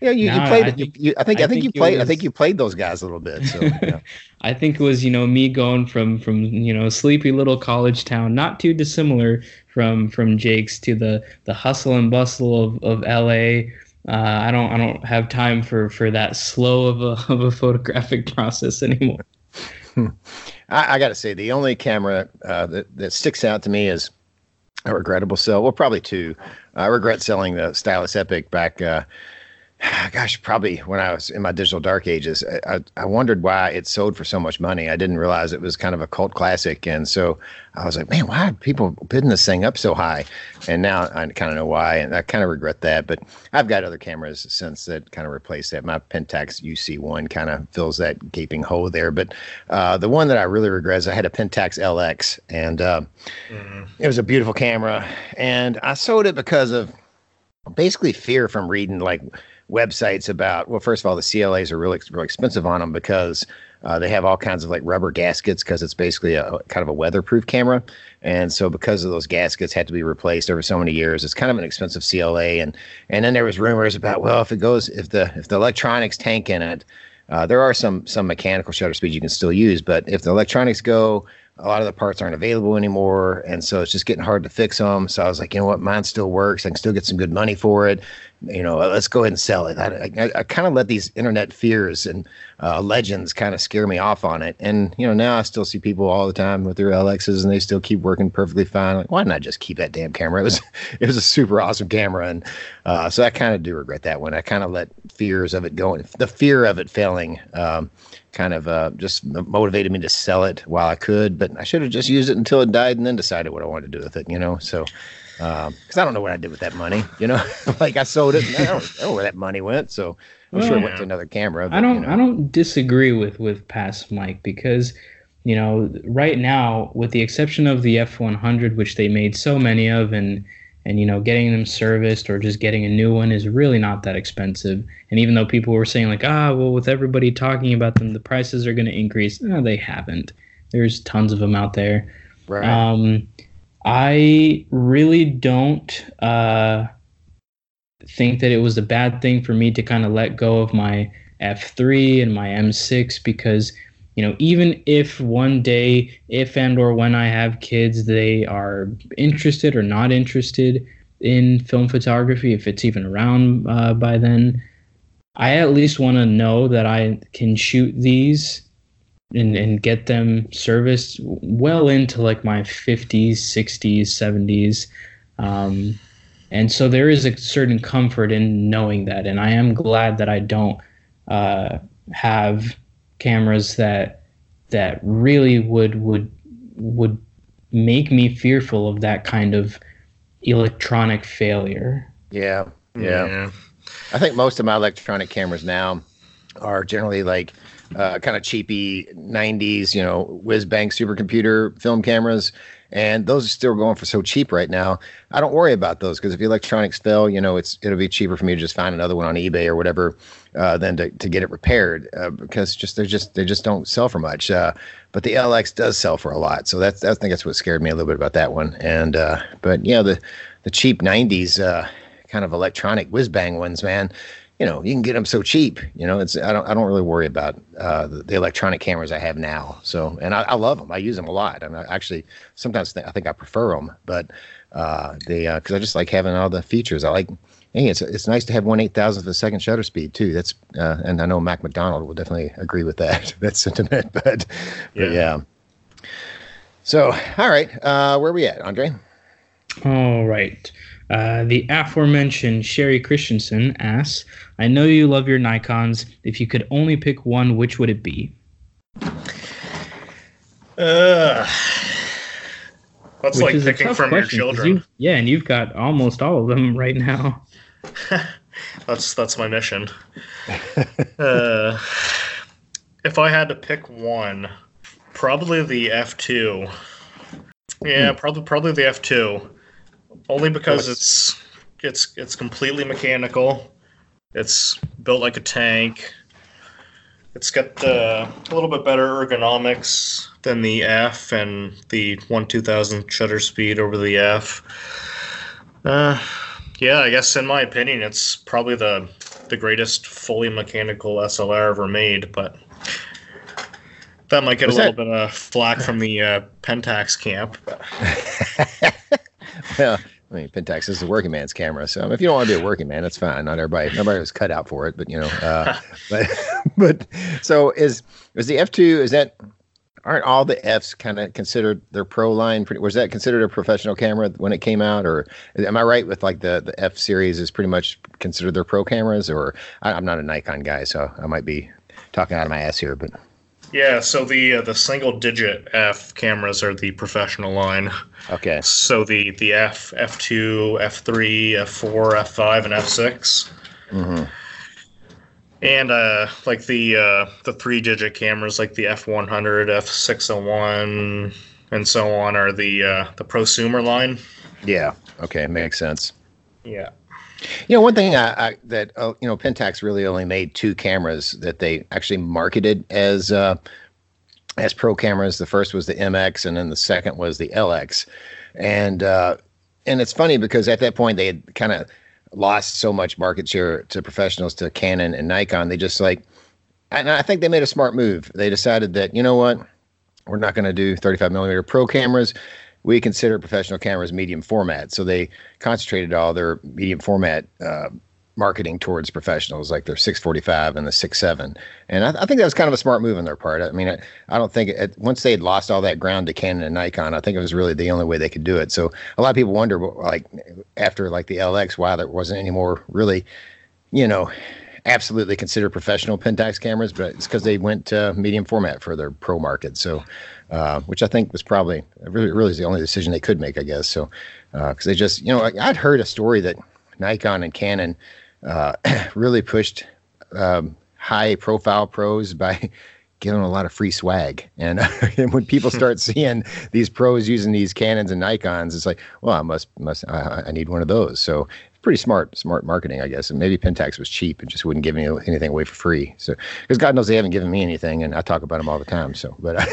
Yeah, you, you played I think- you, I think I, I think, think you played. I think you played those guys a little bit. So, yeah. I think it was you know me going from from you know sleepy little college town, not too dissimilar from from Jake's to the the hustle and bustle of of L.A. Uh, I don't I don't have time for for that slow of a of a photographic process anymore. I, I got to say, the only camera uh, that that sticks out to me is a regrettable sell. Well, probably two. I regret selling the Stylus Epic back. Uh, gosh, probably when I was in my digital dark ages. I, I, I wondered why it sold for so much money. I didn't realize it was kind of a cult classic, and so I was like, man, why are people bidding this thing up so high? And now I kind of know why, and I kind of regret that. But I've got other cameras since that kind of replaced that. My Pentax UC1 kind of fills that gaping hole there. But uh, the one that I really regret is I had a Pentax LX, and uh, it was a beautiful camera, and I sold it because of basically fear from reading like websites about well first of all the clas are really, really expensive on them because uh, they have all kinds of like rubber gaskets because it's basically a kind of a weatherproof camera. And so because of those gaskets had to be replaced over so many years it's kind of an expensive cla and and then there was rumors about well if it goes if the if the electronics tank in it uh, there are some some mechanical shutter speeds you can still use but if the electronics go a lot of the parts aren't available anymore, and so it's just getting hard to fix them. So I was like, you know what, mine still works. I can still get some good money for it. You know, let's go ahead and sell it. I, I, I kind of let these internet fears and uh, legends kind of scare me off on it. And you know, now I still see people all the time with their LXs, and they still keep working perfectly fine. Like, why not just keep that damn camera? It was it was a super awesome camera, and uh, so I kind of do regret that one. I kind of let fears of it going the fear of it failing. Um, kind of uh, just motivated me to sell it while I could, but I should have just used it until it died and then decided what I wanted to do with it, you know? So, because um, I don't know what I did with that money, you know? like I sold it, I don't, I don't, know where that money went. So I'm well, sure it went to another camera. But, I don't, you know. I don't disagree with, with past Mike because, you know, right now, with the exception of the F100, which they made so many of and, and you know getting them serviced or just getting a new one is really not that expensive. And even though people were saying like ah well with everybody talking about them the prices are going to increase no they haven't. There's tons of them out there. Right. um, i really don't uh, think that it was a bad thing for me to kind of let go of my f3 and my m6 because you know even if one day if and or when i have kids they are interested or not interested in film photography if it's even around uh, by then i at least want to know that i can shoot these and, and get them serviced well into like my 50s 60s 70s um, and so there is a certain comfort in knowing that and i am glad that i don't uh, have cameras that that really would would would make me fearful of that kind of electronic failure. Yeah, yeah. yeah. I think most of my electronic cameras now are generally like uh, kind of cheapy 90s, you know, whiz bang supercomputer film cameras and those are still going for so cheap right now. I don't worry about those because if the electronics fail, you know, it's it'll be cheaper for me to just find another one on eBay or whatever uh, than to, to get it repaired uh, because just they're just they just don't sell for much. Uh, but the LX does sell for a lot, so that's I think that's what scared me a little bit about that one. And uh, but yeah, the the cheap '90s uh, kind of electronic whiz bang ones, man you know, you can get them so cheap. You know, it's I don't I don't really worry about uh, the, the, electronic cameras I have now. So, and I, I, love them. I use them a lot. And I actually sometimes th- I think I prefer them, but uh, they because uh, I just like having all the features. I like. Hey, it's it's nice to have one eight thousandth of a second shutter speed too. That's uh, and I know Mac McDonald will definitely agree with that that sentiment. But yeah. But yeah. So, all right, uh, where are we at, Andre? All right. Uh, the aforementioned Sherry Christensen asks, I know you love your Nikons. If you could only pick one, which would it be? Uh, that's which like picking from your children. You, yeah, and you've got almost all of them right now. that's that's my mission. uh, if I had to pick one, probably the F two. Yeah, hmm. probably probably the F two only because it's it's it's completely mechanical. It's built like a tank. It's got uh, a little bit better ergonomics than the F and the one two thousand shutter speed over the F. Uh, yeah, I guess in my opinion, it's probably the the greatest fully mechanical SLR ever made, but that might get Was a little bit of flack from the uh, Pentax camp. yeah, I mean, Pentax is a working man's camera, so if you don't want to be a working man, that's fine. Not everybody, nobody was cut out for it, but you know, uh, but but so is is the F two? Is that aren't all the Fs kind of considered their pro line? Was that considered a professional camera when it came out, or am I right with like the the F series is pretty much considered their pro cameras? Or I, I'm not a Nikon guy, so I might be talking out of my ass here, but yeah, so the uh, the single digit F cameras are the professional line. Okay. So the the F F two F three F four F five and F 6 mm-hmm. And uh, like the uh, the three digit cameras, like the F one hundred, F six hundred one, and so on, are the uh, the prosumer line. Yeah. Okay, makes sense. Yeah. You know, one thing I, I, that uh, you know, Pentax really only made two cameras that they actually marketed as uh, as pro cameras. The first was the MX, and then the second was the LX. And uh, and it's funny because at that point they had kind of lost so much market share to professionals to Canon and Nikon. They just like, and I think they made a smart move. They decided that you know what, we're not going to do 35 millimeter pro cameras. We consider professional cameras medium format. So they concentrated all their medium format uh, marketing towards professionals, like their 645 and the 67. And I, I, think that was kind of a smart move on their part. I mean, I, I don't think it, once they had lost all that ground to Canon and Nikon, I think it was really the only way they could do it. So a lot of people wonder, like after like the LX, why there wasn't any more really, you know, absolutely considered professional Pentax cameras, but it's because they went to medium format for their pro market. So, uh, which I think was probably really, really is the only decision they could make, I guess. So, because uh, they just, you know, I'd heard a story that Nikon and Canon uh, really pushed um, high profile pros by giving a lot of free swag. And, and when people start seeing these pros using these Canons and Nikons, it's like, well, I must must I, I need one of those. So pretty smart smart marketing, I guess. And maybe Pentax was cheap and just wouldn't give me anything away for free. So because God knows they haven't given me anything, and I talk about them all the time. So, but.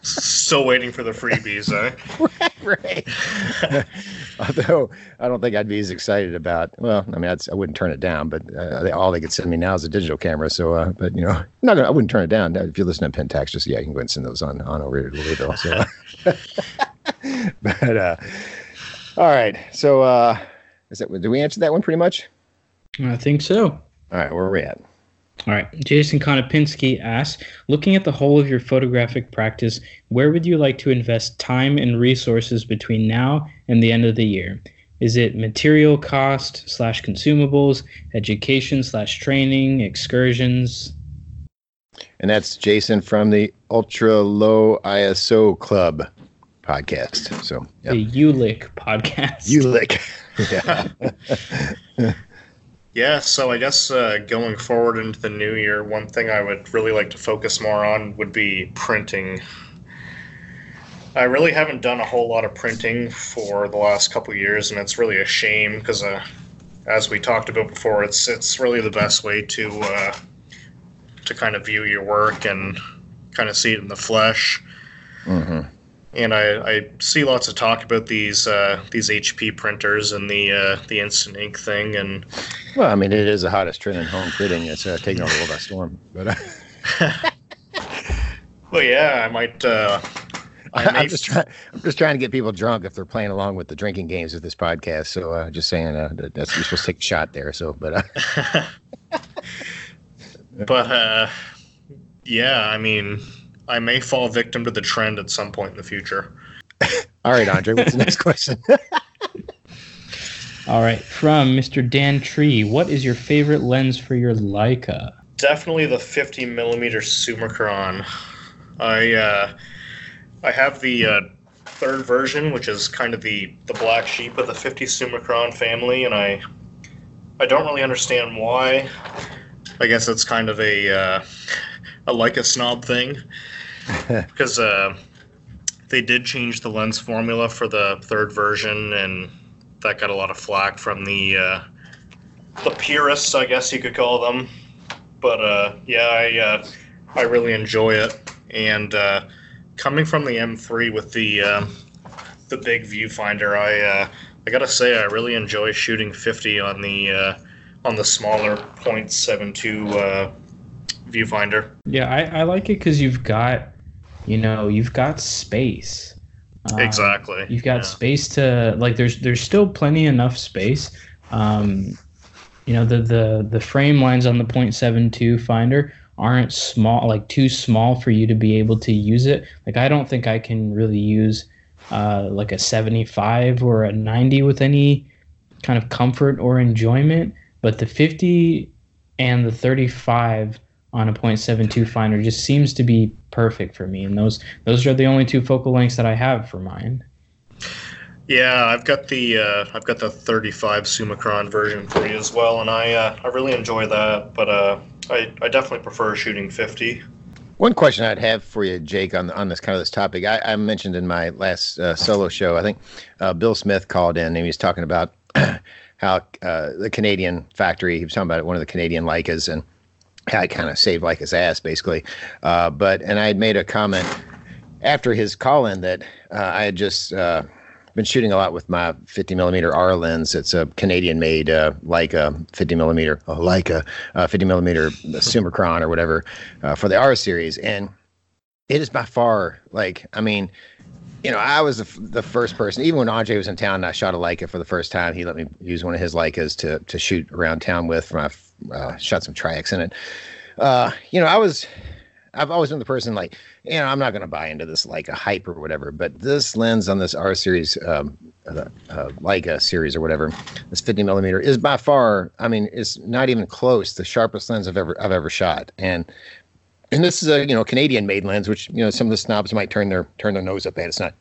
Still waiting for the freebies, eh? right. Although I don't think I'd be as excited about. Well, I mean, I'd, I would not turn it down, but uh, they, all they could send me now is a digital camera. So, uh, but you know, not I wouldn't turn it down. If you listen to Pentax, just yeah, you can go and send those on on over to Louisville. So, but uh, all right. So, uh, is that did we answer that one pretty much? I think so. All right, where are we at? All right. Jason Konopinski asks Looking at the whole of your photographic practice, where would you like to invest time and resources between now and the end of the year? Is it material cost slash consumables, education slash training, excursions? And that's Jason from the Ultra Low ISO Club podcast. So, yep. the ULIC podcast. ULIC. yeah. Yeah, so I guess uh, going forward into the new year, one thing I would really like to focus more on would be printing. I really haven't done a whole lot of printing for the last couple years, and it's really a shame because, uh, as we talked about before, it's it's really the best way to uh, to kind of view your work and kind of see it in the flesh. Mm-hmm and I, I, see lots of talk about these uh, these HP printers and the uh, the instant ink thing. And well, I mean, it is the hottest trend in home printing. It's uh, taking over the world by storm. But uh, well, yeah, I might. Uh, I am just trying. I'm just trying to get people drunk if they're playing along with the drinking games of this podcast. So uh, just saying uh, that that's you're supposed to take a shot there. So, but but yeah, I mean I may fall victim to the trend at some point in the future. All right, Andre, what's the next question? All right, from Mr. Dan Tree, what is your favorite lens for your Leica? Definitely the 50 millimeter Summicron. I uh, I have the uh, third version, which is kind of the the black sheep of the 50 Summicron family, and I I don't really understand why. I guess it's kind of a uh, a Leica snob thing because uh, they did change the lens formula for the third version, and that got a lot of flack from the uh, the purists, I guess you could call them. But uh, yeah, I uh, I really enjoy it, and uh, coming from the M3 with the uh, the big viewfinder, I I gotta say I really enjoy shooting 50 on the on the smaller 0.72 viewfinder. Yeah, I, I like it because you've got, you know, you've got space. Um, exactly. You've got yeah. space to like. There's there's still plenty enough space. Um, you know, the the the frame lines on the 0.72 finder aren't small, like too small for you to be able to use it. Like I don't think I can really use uh, like a 75 or a 90 with any kind of comfort or enjoyment. But the 50 and the 35 on a 0.72 finder just seems to be perfect for me and those those are the only two focal lengths that I have for mine. Yeah, I've got the uh, I've got the 35 Summicron version for you as well, and I uh, I really enjoy that. But uh, I I definitely prefer shooting 50. One question I'd have for you, Jake, on on this kind of this topic, I, I mentioned in my last uh, solo show. I think uh, Bill Smith called in and he was talking about how uh, the Canadian factory. He was talking about one of the Canadian Leicas and I kind of saved like his ass basically. Uh, but and I had made a comment after his call in that uh, I had just uh, been shooting a lot with my 50 millimeter R lens. It's a Canadian made uh, Leica 50 millimeter, oh, Leica uh, 50 millimeter Summicron or whatever uh, for the R series. And it is by far like I mean, you know, I was the, the first person. Even when Andre was in town, and I shot a Leica for the first time. He let me use one of his Leicas to to shoot around town with. From I uh, shot some Tri-X in it. Uh, you know, I was I've always been the person like, you know, I'm not going to buy into this like a hype or whatever, but this lens on this R series, um, uh, uh, Leica series or whatever, this 50 millimeter is by far, I mean, it's not even close the sharpest lens I've ever I've ever shot, and and this is a you know Canadian made lens, which you know some of the snobs might turn their turn their nose up at. It's not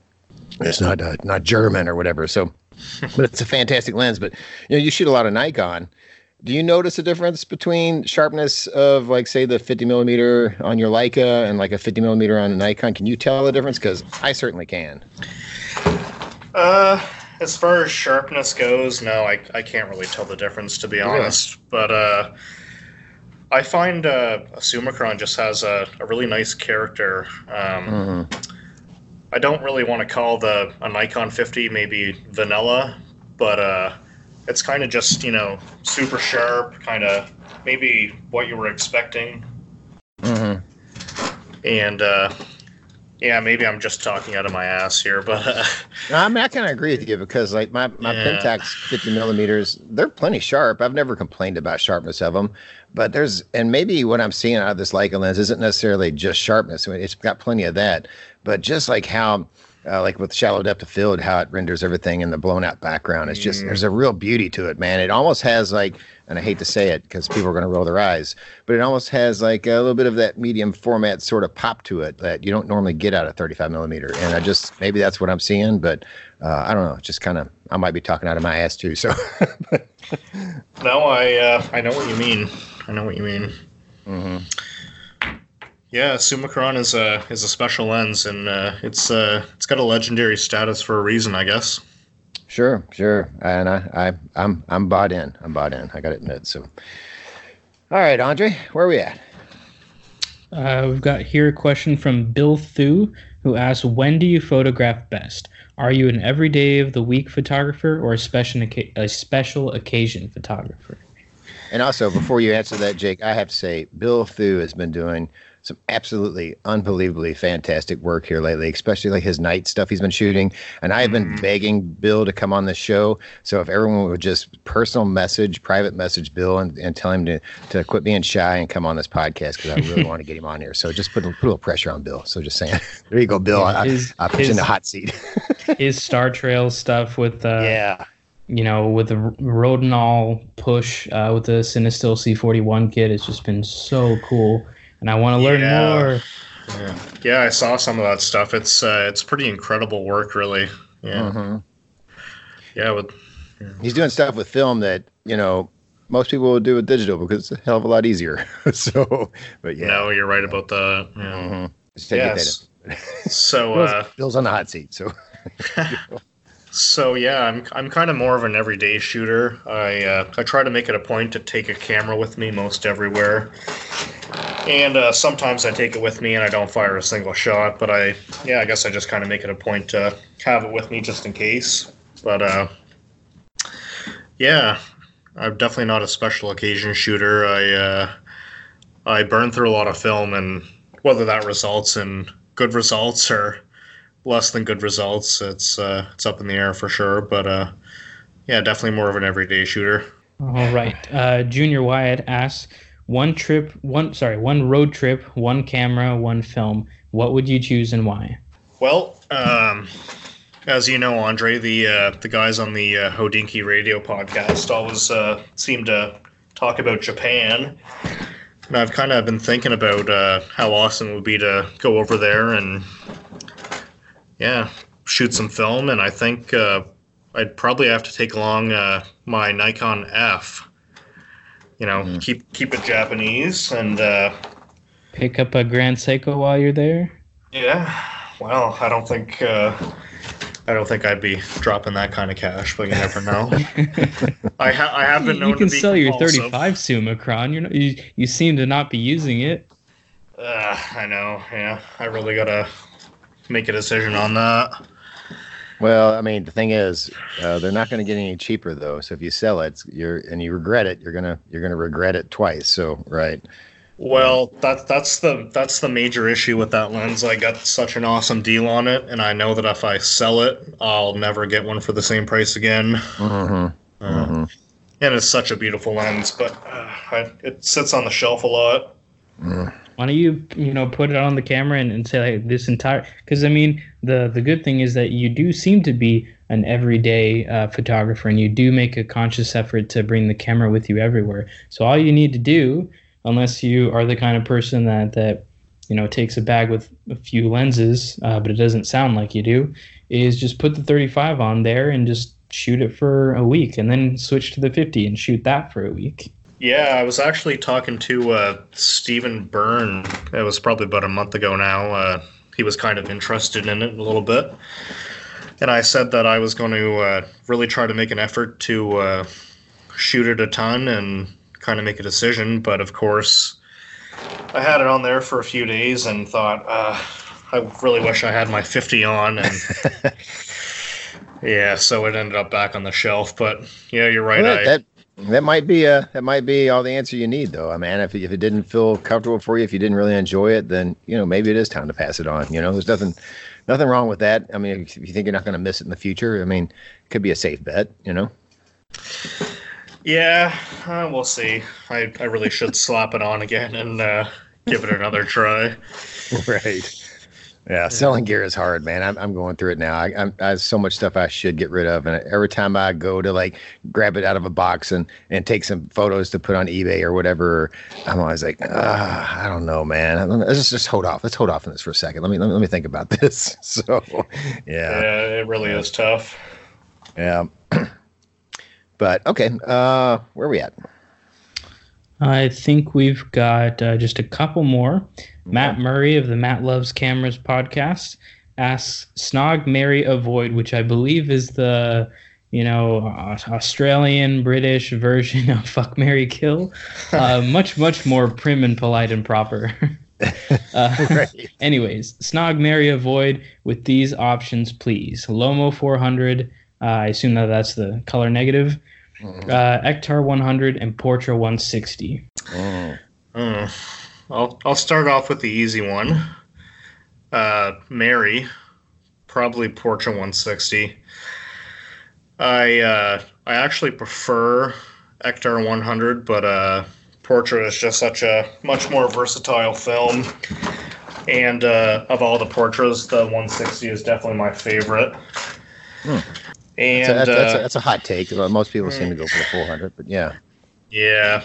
it's not uh, not German or whatever. So, but it's a fantastic lens. But you know, you shoot a lot of Nikon do you notice a difference between sharpness of like say the 50 millimeter on your Leica and like a 50 millimeter on a Nikon? Can you tell the difference? Because I certainly can. Uh, as far as sharpness goes, no, I, I can't really tell the difference to be honest. But uh, I find uh, a Summicron just has a, a really nice character. Um, mm-hmm. I don't really want to call the a Nikon 50 maybe vanilla, but uh, it's kind of just you know super sharp, kind of maybe what you were expecting. Mm-hmm. And uh, yeah, maybe I'm just talking out of my ass here, but uh, no, I mean I kind of agree with you because like my my yeah. Pentax 50 millimeters, they're plenty sharp. I've never complained about sharpness of them, but there's and maybe what I'm seeing out of this Leica lens isn't necessarily just sharpness. I mean, it's got plenty of that, but just like how uh, like with shallow depth of field, how it renders everything in the blown out background. It's just, mm. there's a real beauty to it, man. It almost has like, and I hate to say it because people are going to roll their eyes, but it almost has like a little bit of that medium format sort of pop to it that you don't normally get out of 35 millimeter. And I just, maybe that's what I'm seeing, but uh, I don't know. Just kind of, I might be talking out of my ass too. So, no, I, uh, I know what you mean. I know what you mean. Mm-hmm. Yeah, Summicron is a is a special lens, and uh, it's uh, it's got a legendary status for a reason, I guess. Sure, sure, and I, I I'm I'm bought in. I'm bought in. I got to admit. So, all right, Andre, where are we at? Uh, we've got here a question from Bill Thu, who asks, "When do you photograph best? Are you an everyday of the week photographer or a special a special occasion photographer?" And also, before you answer that, Jake, I have to say, Bill Thu has been doing some absolutely unbelievably fantastic work here lately, especially like his night stuff he's been shooting. And I've been mm. begging Bill to come on the show. So if everyone would just personal message, private message Bill and, and tell him to, to quit being shy and come on this podcast because I really want to get him on here. So just put, put a little pressure on Bill. So just saying, there you go, Bill. I, his, I, I put his, you in the hot seat. his Star Trail stuff with, uh, yeah you know, with the Rodinal push uh, with the Cinestill C41 kit, it's just been so cool and I want to learn yeah. more. Yeah. yeah, I saw some of that stuff. It's uh, it's pretty incredible work, really. Yeah, mm-hmm. yeah. With yeah. he's doing stuff with film that you know most people would do with digital because it's a hell of a lot easier. so, but yeah, no, you're right about that. Yeah. Mm-hmm. Yes. so Bill's, uh, Bill's on the hot seat. So. So yeah, I'm I'm kind of more of an everyday shooter. I uh, I try to make it a point to take a camera with me most everywhere, and uh, sometimes I take it with me and I don't fire a single shot. But I yeah, I guess I just kind of make it a point to have it with me just in case. But uh, yeah, I'm definitely not a special occasion shooter. I uh, I burn through a lot of film, and whether that results in good results or less than good results. It's uh, it's up in the air for sure, but uh, yeah, definitely more of an everyday shooter. All right, uh, Junior Wyatt asks one trip, one sorry, one road trip, one camera, one film. What would you choose and why? Well, um, as you know, Andre, the uh, the guys on the uh, Hodinkee Radio podcast always uh, seem to talk about Japan. And I've kind of been thinking about uh, how awesome it would be to go over there and yeah, shoot some film, and I think uh, I'd probably have to take along uh, my Nikon F. You know, mm-hmm. keep keep it Japanese and uh, pick up a Grand Seiko while you're there. Yeah, well, I don't think uh, I don't think I'd be dropping that kind of cash, but you never know. I, ha- I have been known. You can sell compulsive. your 35 Summicron. You're not, you you seem to not be using it. Uh, I know. Yeah, I really gotta make a decision on that. Well, I mean, the thing is, uh, they're not going to get any cheaper though. So if you sell it, you're and you regret it, you're gonna you're gonna regret it twice. So right. Well, that that's the that's the major issue with that lens. I got such an awesome deal on it, and I know that if I sell it, I'll never get one for the same price again. Mm-hmm. Uh, Mm-hmm. And it's such a beautiful lens, but uh, I, it sits on the shelf a lot. Why don't you, you know, put it on the camera and, and say like this entire? Because I mean, the the good thing is that you do seem to be an everyday uh, photographer, and you do make a conscious effort to bring the camera with you everywhere. So all you need to do, unless you are the kind of person that that you know takes a bag with a few lenses, uh, but it doesn't sound like you do, is just put the 35 on there and just shoot it for a week, and then switch to the 50 and shoot that for a week. Yeah, I was actually talking to uh, Stephen Byrne. It was probably about a month ago now. Uh, he was kind of interested in it a little bit. And I said that I was going to uh, really try to make an effort to uh, shoot it a ton and kind of make a decision. But of course, I had it on there for a few days and thought, uh, I really wish I had my 50 on. And yeah, so it ended up back on the shelf. But yeah, you're right. Well, I, that, that that might be uh that might be all the answer you need though. I mean, if if it didn't feel comfortable for you, if you didn't really enjoy it, then you know maybe it is time to pass it on. You know, there's nothing nothing wrong with that. I mean, if you think you're not going to miss it in the future, I mean, it could be a safe bet. You know. Yeah, uh, we'll see. I, I really should slap it on again and uh, give it another try. right. Yeah, selling gear is hard, man. I'm, I'm going through it now. I, I'm, I have so much stuff I should get rid of, and every time I go to like grab it out of a box and and take some photos to put on eBay or whatever, I'm always like, ah, I don't know, man. I don't know. Let's just, just hold off. Let's hold off on this for a second. Let me let me, let me think about this. So, yeah, Yeah, it really is tough. yeah. but okay, uh, where are we at? I think we've got uh, just a couple more. Matt Murray of the Matt Loves Cameras podcast asks Snog, Marry, Avoid, which I believe is the you know Australian British version of Fuck, Marry Kill. Uh, much much more prim and polite and proper. uh, Right. Anyways, Snog, Marry, Avoid with these options, please. Lomo 400. Uh, I assume that that's the color negative. Uh, Ektar 100 and Portra 160. Mm. Hmm. I'll, I'll start off with the easy one. Uh, Marry, probably Portra 160. I uh, I actually prefer Ektar 100, but uh, Portra is just such a much more versatile film. And uh, of all the Portras, the 160 is definitely my favorite. Hmm. And that's, that's, a, uh, that's a hot take. Most people seem to go for the 400, but yeah. Yeah.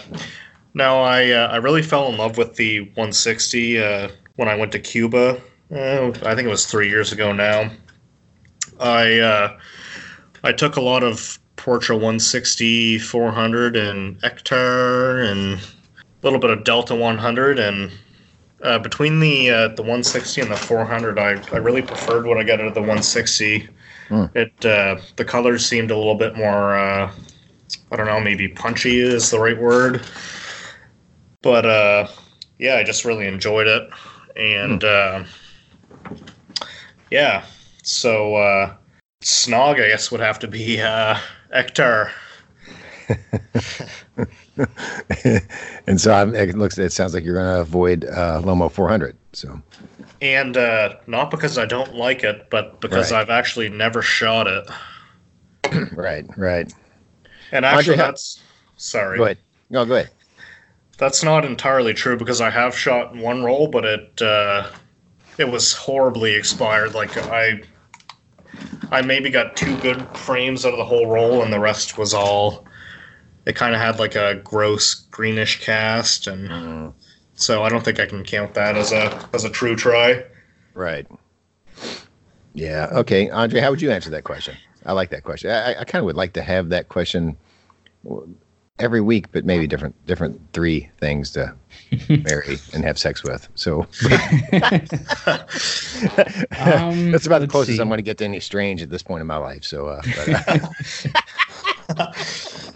No, I uh, I really fell in love with the 160 uh, when I went to Cuba. Uh, I think it was three years ago now. I uh, I took a lot of Portra 160, 400, and Ektar, and a little bit of Delta 100, and uh, between the uh, the 160 and the 400, I, I really preferred what I got out of the 160. Hmm. It uh, the colors seemed a little bit more. Uh, I don't know, maybe punchy is the right word. But uh, yeah, I just really enjoyed it, and uh, yeah, so uh, Snog, I guess, would have to be uh, Ektar. and so I'm, it looks, it sounds like you're going to avoid uh, Lomo 400. So, And uh, not because I don't like it, but because Right. I've actually never shot it. right, right. And actually, that's sorry. Go ahead. No, go ahead. That's not entirely true because I have shot one roll, but it uh, it was horribly expired. Like I I maybe got two good frames out of the whole roll, and the rest was all. It kind of had like a gross greenish cast, and so I don't think I can count that as a as a true try. Right. Yeah. Okay. Andre, how would you answer that question? I like that question. I, I kind of would like to have that question every week, but maybe different, different three things to marry and have sex with. So Um, that's about the closest see. I'm going to get to any strange at this point in my life. So, uh, but, uh,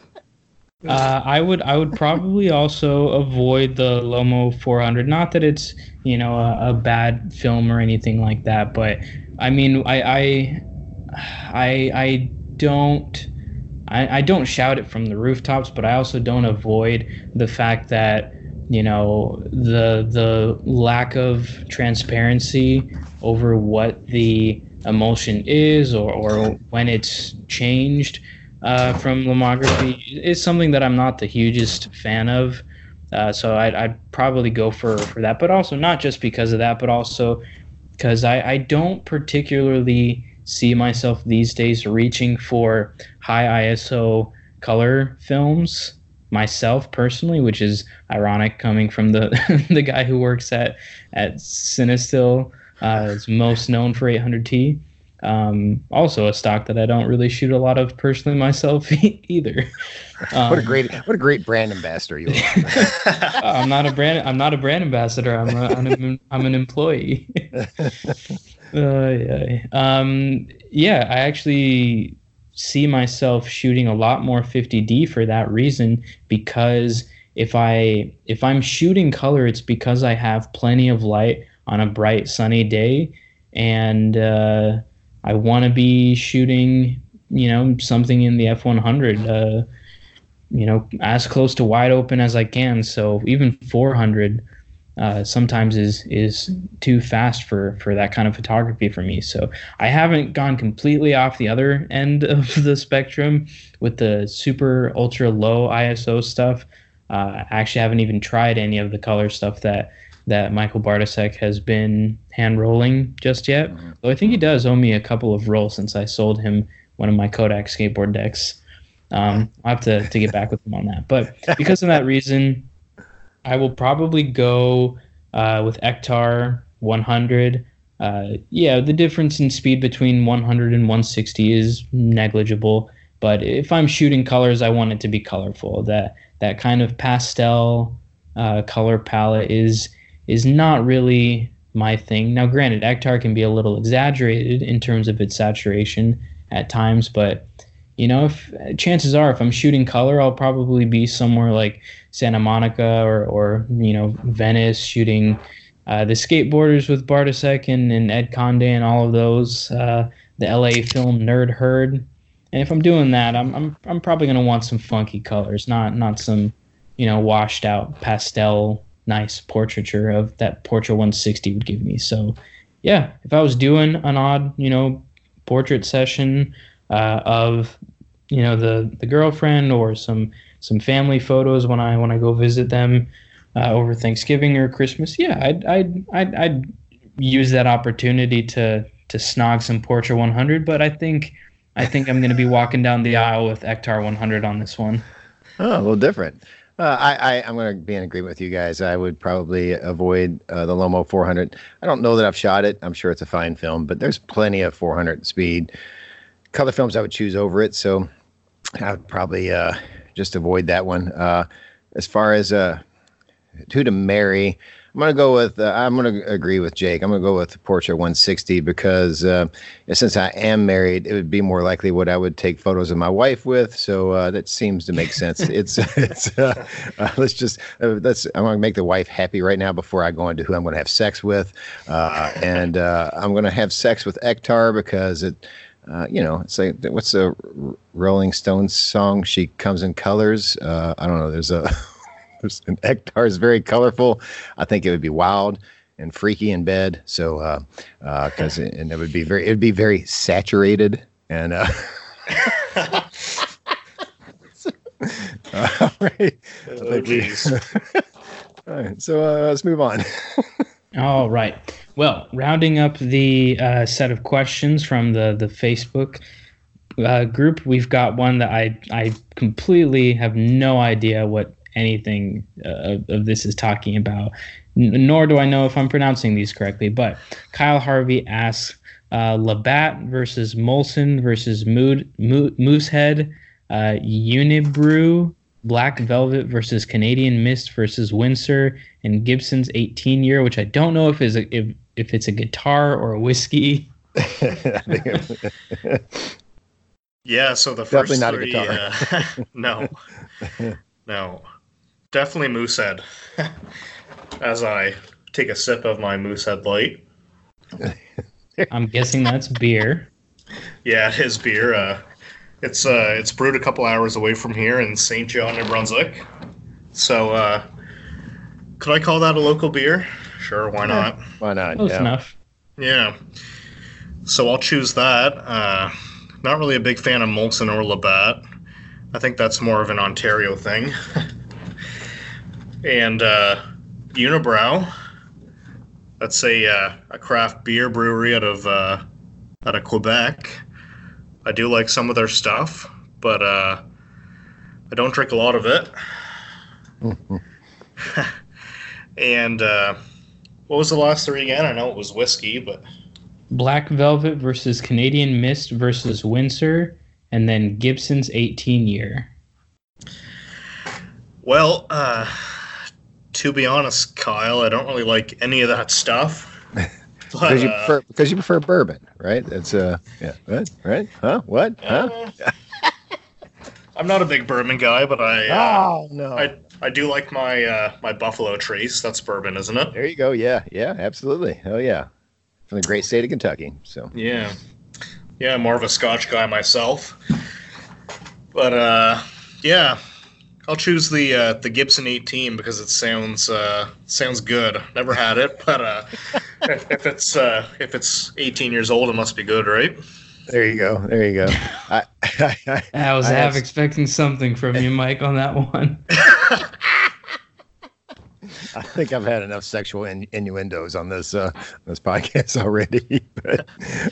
Uh, I would I would probably also avoid the Lomo 400. Not that it's you know a, a bad film or anything like that, but I mean I I I, I don't I, I don't shout it from the rooftops, but I also don't avoid the fact that you know the the lack of transparency over what the emulsion is or, or when it's changed uh, from lomography is something that I'm not the hugest fan of. Uh, so I'd, I'd, probably go for, for that, but also not just because of that, but also because I, I don't particularly see myself these days reaching for high ISO color films myself personally, which is ironic coming from the the guy who works at at Cinestill, uh, is most known for 800T. Um, also a stock that I don't really shoot a lot of personally myself either. Um, what a great what a great brand ambassador you are. I'm not a brand I'm not a brand ambassador. I'm a, I'm, a, I'm an employee. uh, yeah. Um, yeah, I actually see myself shooting a lot more 50D for that reason because if I if I'm shooting color, it's because I have plenty of light on a bright sunny day, and uh, I want to be shooting, you know, something in the F100, uh, you know, as close to wide open as I can. So even 400 uh, sometimes is is too fast for for that kind of photography for me. So I haven't gone completely off the other end of the spectrum with the super ultra low ISO stuff. Uh, I actually haven't even tried any of the color stuff that that Michael Bartasek has been hand rolling just yet. Mm-hmm. Though I think he does owe me a couple of rolls since I sold him one of my Kodak skateboard decks. Um, I'll have to, to get back with him on that. But because of that reason, I will probably go uh, with Ektar 100. Uh, yeah, the difference in speed between 100 and 160 is negligible. But if I'm shooting colors, I want it to be colorful. That that kind of pastel uh, color palette is is not really my thing. Now, granted, Ektar can be a little exaggerated in terms of its saturation at times, but you know, if chances are, if I'm shooting color, I'll probably be somewhere like Santa Monica or, or you know, Venice shooting uh, the skateboarders with Bartasek and, and Ed Conde and all of those, uh, the LA film Nerd Herd. And if I'm doing that, I'm I'm, I'm probably gonna want some funky colors, not not some, you know, washed out pastel nice portraiture of that Portra 160 would give me. So, yeah, if I was doing an odd, you know, portrait session uh, of you know the the girlfriend or some some family photos when I when I go visit them uh, over Thanksgiving or Christmas. Yeah, I'd I'd I'd, I'd use that opportunity to to snog some Portra 100. But I think I think I'm going to be walking down the aisle with Ektar 100 on this one. Oh, a little different. Uh, I, I am going to be in agreement with you guys. I would probably avoid uh, the Lomo 400. I don't know that I've shot it. I'm sure it's a fine film, but there's plenty of 400 speed color films I would choose over it. So I would probably uh, just avoid that one. Uh, as far as uh, who to marry, I'm gonna go with. Uh, I'm gonna agree with Jake. I'm gonna go with Portra 160 because uh, since I am married, it would be more likely what I would take photos of my wife with. So uh, that seems to make sense. it's it's. Uh, uh, let's just uh, let's. I'm gonna make the wife happy right now before I go into who I'm gonna have sex with, and I'm gonna have sex with Ektar because it uh, you know, it's like what's the Rolling Stones song? She comes in colors. Uh, I don't know. There's a there's an Ektar is very colorful. I think it would be wild and freaky in bed. So, because uh, uh and it would be very it would be very saturated and. Uh, all right. Oh, all right. So uh, let's move on. all right. Well, rounding up the uh, set of questions from the the Facebook uh, group, we've got one that I I completely have no idea what anything uh, of this is talking about, N- nor do I know if I'm pronouncing these correctly. But Kyle Harvey asks uh, Labatt versus Molson versus Mood, Mo- Moosehead, uh, Unibroue, Black Velvet versus Canadian Mist versus Windsor, and Gibson's 18 year, which I don't know if is a, if if it's a guitar or a whiskey. yeah, so the first definitely not three, a guitar. Uh, no, no, definitely Moosehead. As I take a sip of my Moosehead Light. I'm guessing that's beer. Yeah, it is beer. Uh, it's uh, it's brewed a couple hours away from here in St. John, New Brunswick. So uh, could I call that a local beer? Sure, why not? Why not? Close yeah. enough. Yeah. So I'll choose that. Uh, not really a big fan of Molson or Labatt. I think that's more of an Ontario thing. and uh, Unibroue. That's a uh, a craft beer brewery out of uh, out of Quebec. I do like some of their stuff, but uh, I don't drink a lot of it. and uh, what was the last three again? I know it was whiskey, but Black Velvet versus Canadian Mist versus Windsor, and then Gibson's 18 year. well, uh, to be honest, Kyle, I don't really like any of that stuff. But, Because you uh, prefer because you prefer bourbon, right? That's uh yeah. What? Right? Huh? What? Huh? uh, I'm not a big bourbon guy, but I uh, Oh no. I I do like my uh, my Buffalo Trace. That's bourbon, isn't it? there you go. Yeah. Yeah. Absolutely. Oh yeah. From the great state of Kentucky. So Yeah, yeah, more of a Scotch guy myself. But uh, yeah, I'll choose the uh, the Gibson 18 because it sounds uh, sounds good. Never had it, but uh, if, if it's uh, if it's 18 years old, it must be good, right? there you go. There you go. I, I, I was I half have- expecting something from you, Mike, on that one. I think I've had enough sexual in, innuendos on this uh, this podcast already. but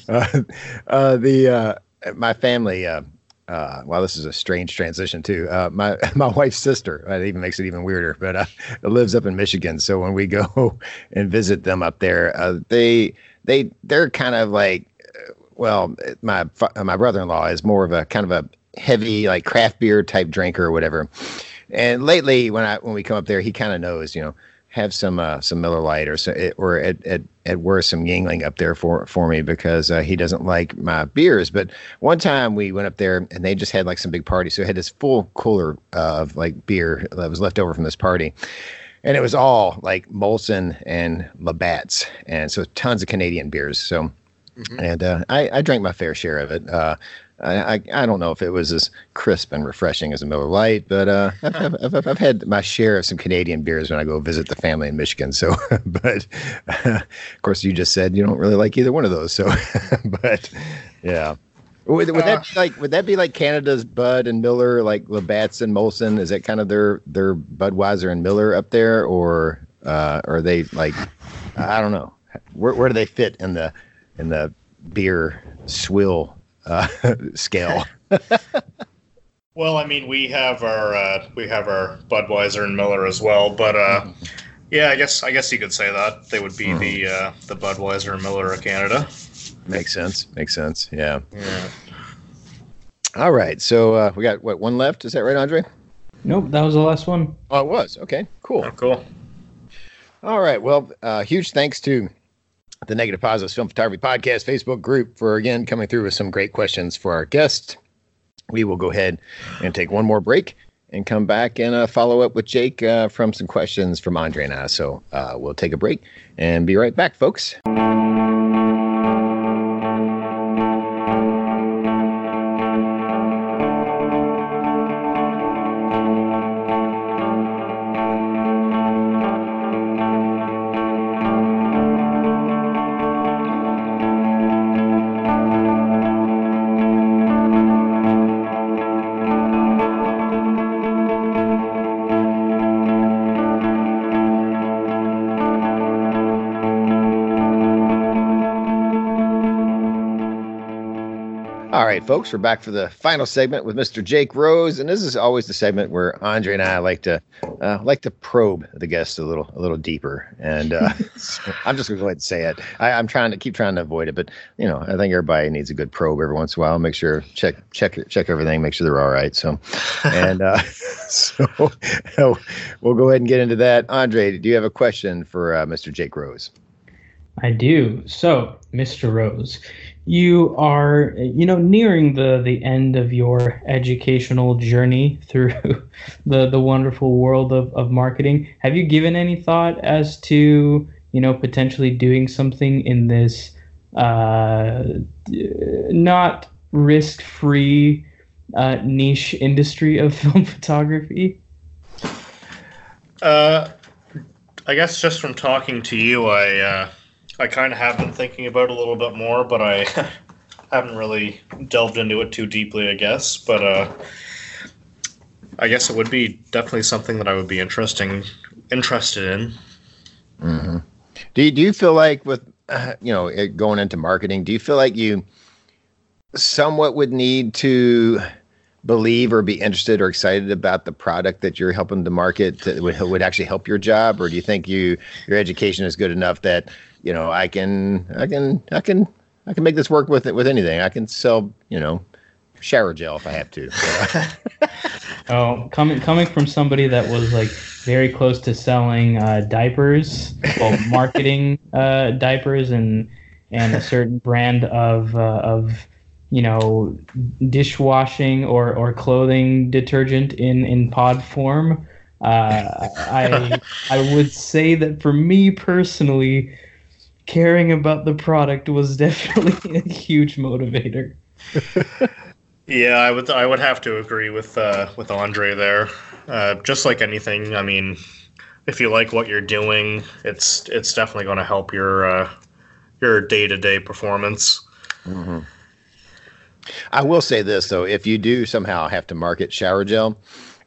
uh, uh, the uh, my family. Uh, uh, well, this is a strange transition too. Uh, my my wife's sister. That even makes it even weirder. But uh, lives up in Michigan. So when we go and visit them up there, uh, they they they're kind of like, uh, well, my my brother-in-law is more of a kind of a heavy like craft beer type drinker or whatever. And lately, when I when we come up there, he kind of knows, you know, have some uh, some Miller Lite or so, or at, at at worst some Yuengling up there for for me because uh, he doesn't like my beers. But one time we went up there and they just had like some big party, so it had this full cooler uh, of like beer that was left over from this party. And it was all like Molson and Labatt's, and so tons of Canadian beers. So and uh, I, I drank my fair share of it. Uh, I, I don't know if it was as crisp and refreshing as a Miller Lite, but uh, I've, I've, I've, had my share of some Canadian beers when I go visit the family in Michigan. So, but of course, you just said you don't really like either one of those. So, but yeah. Would, would that be like would that be like Canada's Bud and Miller, like Labatt's and Molson? Is that kind of their their Budweiser and Miller up there, or uh, are they like I don't know where where do they fit in the in the beer swill uh, scale? Well, I mean, we have our uh, we have our Budweiser and Miller as well, but uh, yeah, I guess I guess you could say that they would be the uh, the Budweiser and Miller of Canada. Makes sense. Makes sense. Yeah. Yeah. All right. So uh, we got what one left? Is that right, Andre? Nope, that was the last one. Oh, it was. Okay. Cool. Oh, cool. All right. Well, uh, huge thanks to the Negative Positives Film Photography Podcast Facebook group for again coming through with some great questions for our guest. We will go ahead and take one more break and come back and uh, follow up with Jake uh, from some questions from Andre and I. So uh, we'll take a break and be right back, folks. Right, folks, we're back for the final segment with Mr. Jake Rose, and this is always the segment where Andre and I like to uh, like to probe the guests a little a little deeper. And uh, so I'm just gonna go ahead and say it. I, I'm trying to keep trying to avoid it, but you know, I think everybody needs a good probe every once in a while. Make sure check check check everything, make sure they're all right. So, and uh, so we'll go ahead and get into that. Andre, do you have a question for uh, Mr. Jake Rose? I do. So, Mr. Rose, you are, you know, nearing the the end of your educational journey through the the wonderful world of, of marketing. Have you given any thought as to, you know, potentially doing something in this uh, not risk free uh, niche industry of film photography? Uh, I guess just from talking to you, I uh, I kind of have been thinking about it a little bit more, but I haven't really delved into it too deeply. I guess, but uh, I guess it would be definitely something that I would be interesting interested in. Mm-hmm. Do you, do you feel like with uh, you know it, going into marketing, do you feel like you somewhat would need to believe or be interested or excited about the product that you're helping to market that would would actually help your job, or do you think you your education is good enough that you know I can I can I can I can make this work with it with anything. I can sell you know shower gel if I have to. oh, coming coming from somebody that was like very close to selling uh, diapers, well, marketing uh, diapers and and a certain brand of uh, of you know dishwashing or or clothing detergent in in pod form. Uh, I I would say that for me personally, caring about the product was definitely a huge motivator. Yeah, I would I would have to agree with uh, with Andre there. Uh, just like anything, I mean, if you like what you're doing, it's it's definitely going to help your uh, your day to day performance. Mm-hmm. I will say this though: if you do somehow have to market shower gel,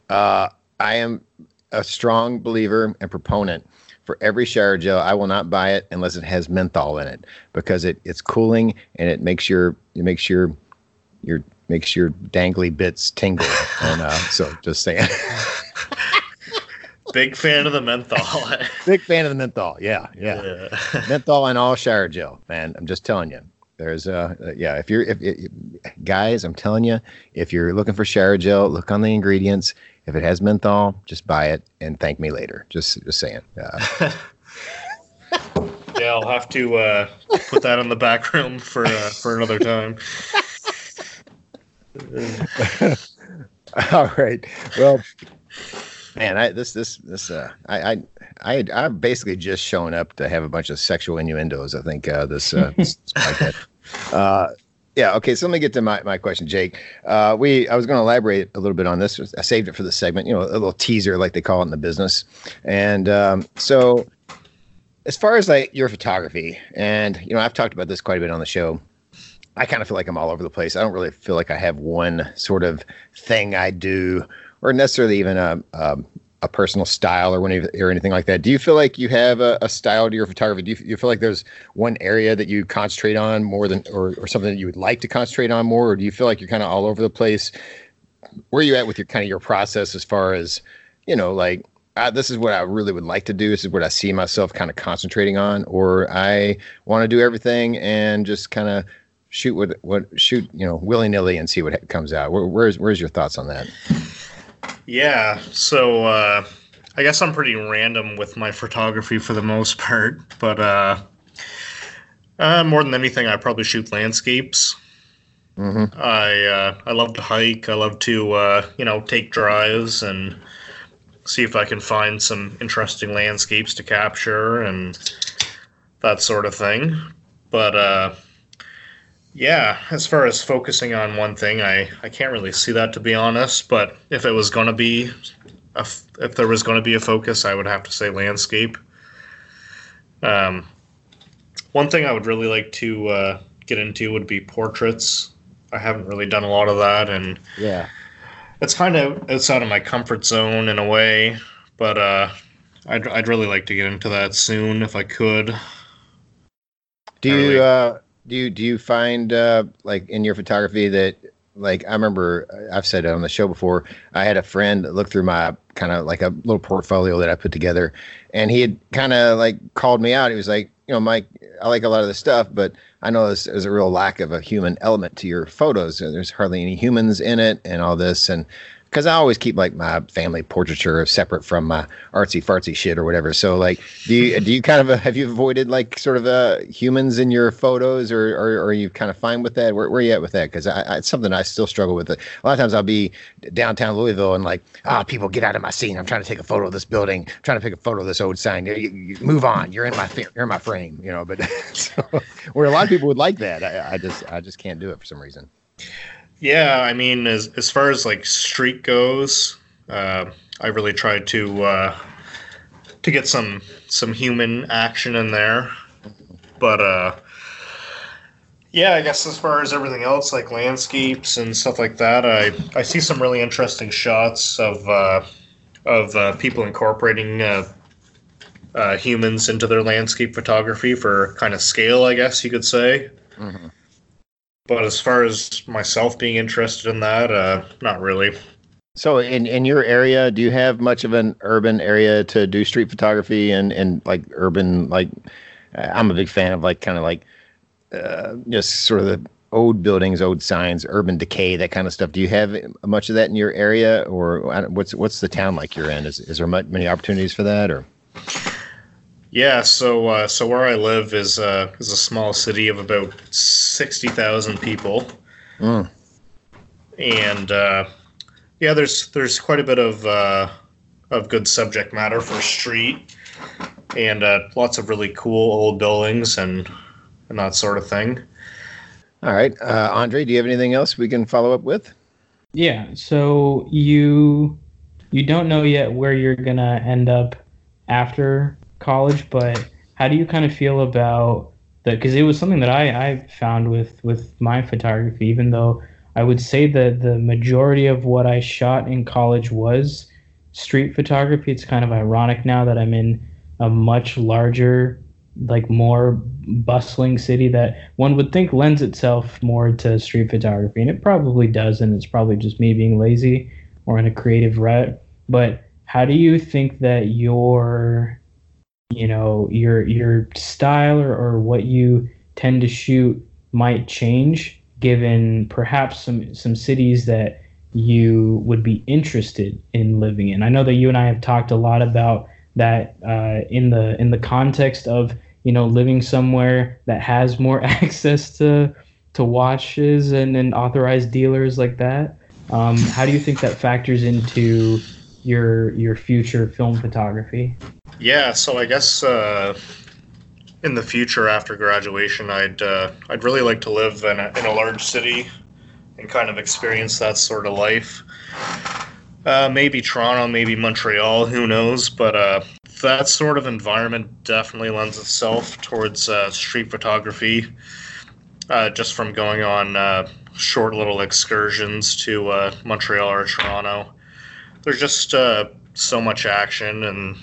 uh, I am a strong believer and proponent for every shower gel. I will not buy it unless it has menthol in it because it, it's cooling and it makes your it makes your your makes your dangly bits tingle. and uh, so just saying. Big fan of the menthol. Big fan of the menthol. Yeah, yeah. yeah. menthol and all shower gel, man. I'm just telling you. There's uh, yeah. If you're if, if, guys, I'm telling you, if you're looking for shower gel, look on the ingredients. If it has menthol, just buy it and thank me later. Just just saying. Uh, yeah, I'll have to uh, put that in the back room for uh, for another time. All right. Well, man, I this this this uh, I I I I'm basically just showing up to have a bunch of sexual innuendos. I think uh, this uh, this, uh yeah. Okay. So let me get to my, my question, Jake. Uh, we I was going to elaborate a little bit on this. I saved it for the segment. You know, a little teaser like they call it in the business. And um, so, as far as like your photography, and you know, I've talked about this quite a bit on the show. I kind of feel like I'm all over the place. I don't really feel like I have one sort of thing I do, or necessarily even a a, a personal style or when or anything like that. Do you feel like you have a, a style to your photography? Do you, you, feel like there's one area that you concentrate on more than, or or something that you would like to concentrate on more, or do you feel like you're kind of all over the place? Where are you at with your kind of your process as far as you know, like uh, this is what I really would like to do. This is what I see myself kind of concentrating on, or I want to do everything and just kind of shoot what what shoot you know willy nilly and see what comes out. Where, where's where's your thoughts on that? Yeah, so uh, I guess I'm pretty random with my photography for the most part, but uh, uh, more than anything, I probably shoot landscapes. Mm-hmm. I uh, I love to hike. I love to uh, you know take drives and see if I can find some interesting landscapes to capture and that sort of thing. But uh, yeah, as far as focusing on one thing, I, I can't really see that to be honest. But if it was going to be, a, if there was going to be a focus, I would have to say landscape. Um, one thing I would really like to uh, get into would be portraits. I haven't really done a lot of that, and yeah, it's kind of outside of my comfort zone in a way. But uh, I'd I'd really like to get into that soon if I could. Do you really, uh, do you do you find uh, like in your photography that like I remember I've said it on the show before. I had a friend look through my kind of like a little portfolio that I put together, and he had kind of like called me out. He was like, you know, Mike, I like a lot of this stuff, but I know there's a real lack of a human element to your photos. There's hardly any humans in it, and all this, and because I always keep like my family portraiture separate from my artsy fartsy shit or whatever. So like, do you do you kind of have you avoided like sort of uh, humans in your photos, or, or, or are you kind of fine with that? Where, where are you at with that? Because it's something I still struggle with. A lot of times I'll be downtown Louisville and like, ah, oh, people get out of my scene. I'm trying to take a photo of this building, I'm trying to take a photo of this old sign. You, you, move on. You're in my you're in my frame, you know. But so, where a lot of people would like that, I, I just I just can't do it for some reason. Yeah, I mean, as as far as like street goes, uh, I really try to uh, to get some some human action in there. But uh, yeah, I guess as far as everything else, like landscapes and stuff like that, I I see some really interesting shots of uh, of uh, people incorporating uh, uh, humans into their landscape photography for kind of scale, I guess you could say. Mhm. But as far as myself being interested in that, uh, not really. So in in your area, do you have much of an urban area to do street photography and and like urban like uh, I'm a big fan of like kind of like uh, just sort of the old buildings, old signs, urban decay, that kind of stuff. Do you have much of that in your area, or what's what's the town like you're in? Is is there much, many opportunities for that, or Yeah, so uh, so where I live is uh, is a small city of about sixty thousand people, Mm. and uh, yeah, there's there's quite a bit of uh, of good subject matter for street, and uh, lots of really cool old buildings and and that sort of thing. all right, uh, Andre? Do you have anything else we can follow up with? Yeah. So you you don't know yet where you're gonna end up after college, but how do you kind of feel about that? Because it was something that I I found with with my photography, even though I would say that the majority of what I shot in college was street photography. It's kind of ironic now that I'm in a much larger like more bustling city that one would think lends itself more to street photography and it probably does and it's probably just me being lazy or in a creative rut but how do you think that your you know your your style or, or what you tend to shoot might change given perhaps some some cities that you would be interested in living in. I know that you and i have talked a lot about that uh, in the in the context of you know living somewhere that has more access to to watches and, and authorized dealers like that. Um, how do you think that factors into your your future film photography Yeah, so I guess uh, in the future after graduation, I'd uh, I'd really like to live in a, in a large city and kind of experience that sort of life. Uh, maybe Toronto, maybe Montreal, who knows? But uh, that sort of environment definitely lends itself towards uh, street photography. Uh, just from going on uh, short little excursions to uh, Montreal or Toronto, there's just uh, so much action and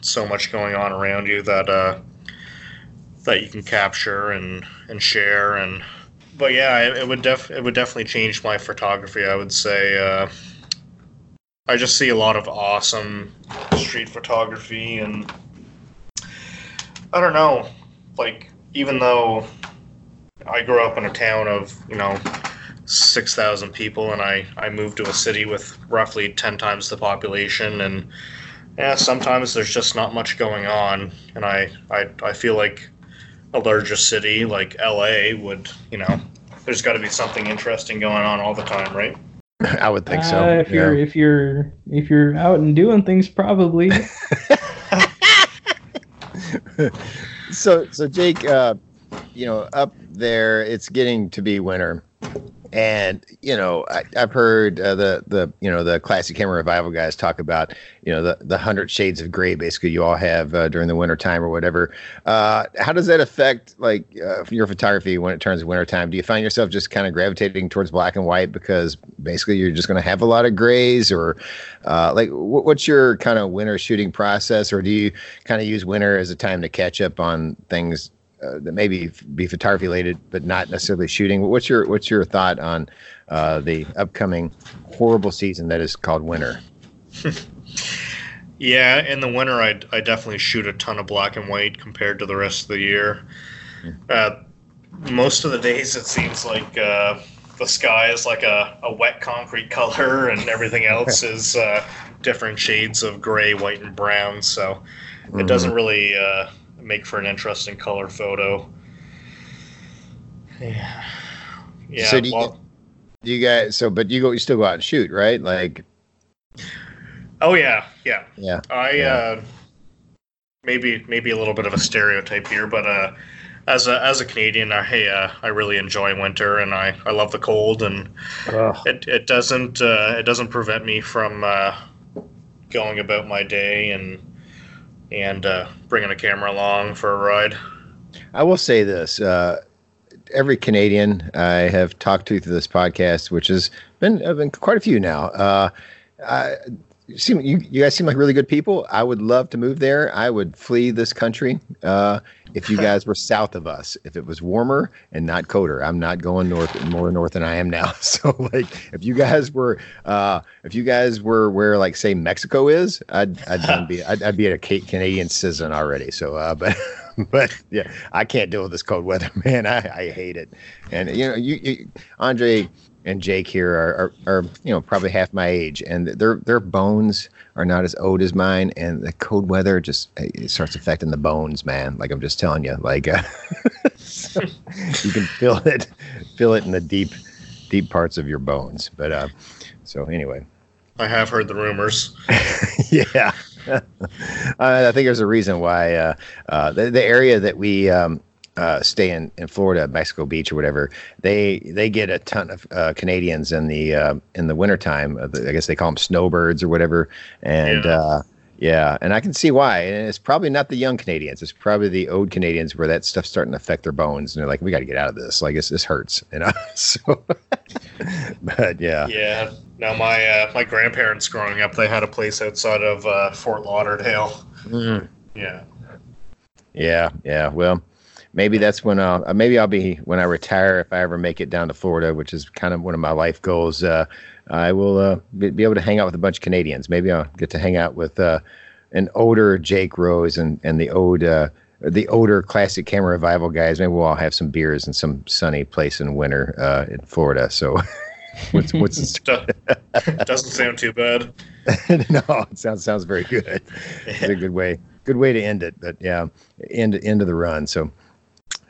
so much going on around you that uh, that you can capture and and share and but yeah it, it would def it would definitely change my photography I would say uh, I just see a lot of awesome street photography and I don't know like even though I grew up in a town of you know six thousand people and I I moved to a city with roughly ten times the population and yeah, sometimes there's just not much going on, and I, I, I feel like a larger city like LA would, you know, there's got to be something interesting going on all the time, right? I would think so. Uh, if yeah. you're if you're if you're out and doing things probably so so Jake, uh, you know, up there, it's getting to be winter, and you know, I, I've heard uh, the the you know the classic camera revival guys talk about you know the the hundred shades of gray basically you all have uh, during the winter time or whatever. Uh, how does that affect like uh, your photography when it turns winter time? Do you find yourself just kind of gravitating towards black and white because basically you're just going to have a lot of grays, or uh, like wh- what's your kind of winter shooting process, or do you kind of use winter as a time to catch up on things uh, that maybe be photography related, but not necessarily shooting. What's your What's your thought on uh, the upcoming horrible season that is called winter? Yeah, in the winter, I, I definitely shoot a ton of black and white compared to the rest of the year. Uh, most of the days, it seems like uh, the sky is like a, a wet concrete color, and everything else is uh, different shades of gray, white, and brown. So it doesn't really uh, make for an interesting color photo. Yeah. Yeah. So do you- well, Do you guys? So, but you go, you still go out and shoot, right? Like, oh yeah, yeah. yeah, I Yeah. uh, maybe maybe a little bit of a stereotype here, but uh, as a as a Canadian, I uh, I really enjoy winter and I, I love the cold and Ugh. it, it doesn't uh, it doesn't prevent me from uh, going about my day and and uh, bringing a camera along for a ride. I will say this: uh, every Canadian I have talked to through this podcast, which has been, been quite a few now, uh, I, seem you, you guys seem like really good people. I would love to move there. I would flee this country uh, if you guys were south of us. If it was warmer and not colder, I'm not going north more north than I am now. So like, if you guys were, uh, if you guys were where like say Mexico is, I'd I'd be I'd, I'd, be a Canadian citizen already. So uh, but. but yeah, I can't deal with this cold weather, man. I, I hate it. And you know, you, you Andre, and Jake here are, are, are, you know probably half my age, and their their bones are not as old as mine, and the cold weather just it starts affecting the bones, man. Like I'm just telling you, like uh, you can feel it, feel it in the deep, deep parts of your bones. But uh, so anyway, I have heard the rumors. yeah. uh, I think there's a reason why uh, uh, the, the area that we um, uh, stay in, in Florida, Mexico Beach or whatever, they they get a ton of uh, Canadians in the uh, in the wintertime. Uh, I guess they call them snowbirds or whatever. And yeah. Uh, yeah, and I can see why. And it's probably not the young Canadians. It's probably the old Canadians where that stuff's starting to affect their bones, and they're like, "We got to get out of this. Like, this, this hurts." You know. so, but yeah. Yeah. Now my uh, my grandparents growing up, they had a place outside of uh, Fort Lauderdale. Mm. Yeah. Yeah. Yeah. Well, maybe that's when I'll uh, maybe I'll be when I retire if I ever make it down to Florida, which is kind of one of my life goals. Uh, I will uh, be, be, able to hang out with a bunch of Canadians. Maybe I'll get to hang out with uh, an older Jake Rose and and the old uh, the older classic camera revival guys. Maybe we'll all have some beers in some sunny place in winter uh, in Florida. So. what's what's it? doesn't sound too bad. no, it sounds sounds very good. Yeah. It's a good way good way to end it. But yeah, end end of the run. So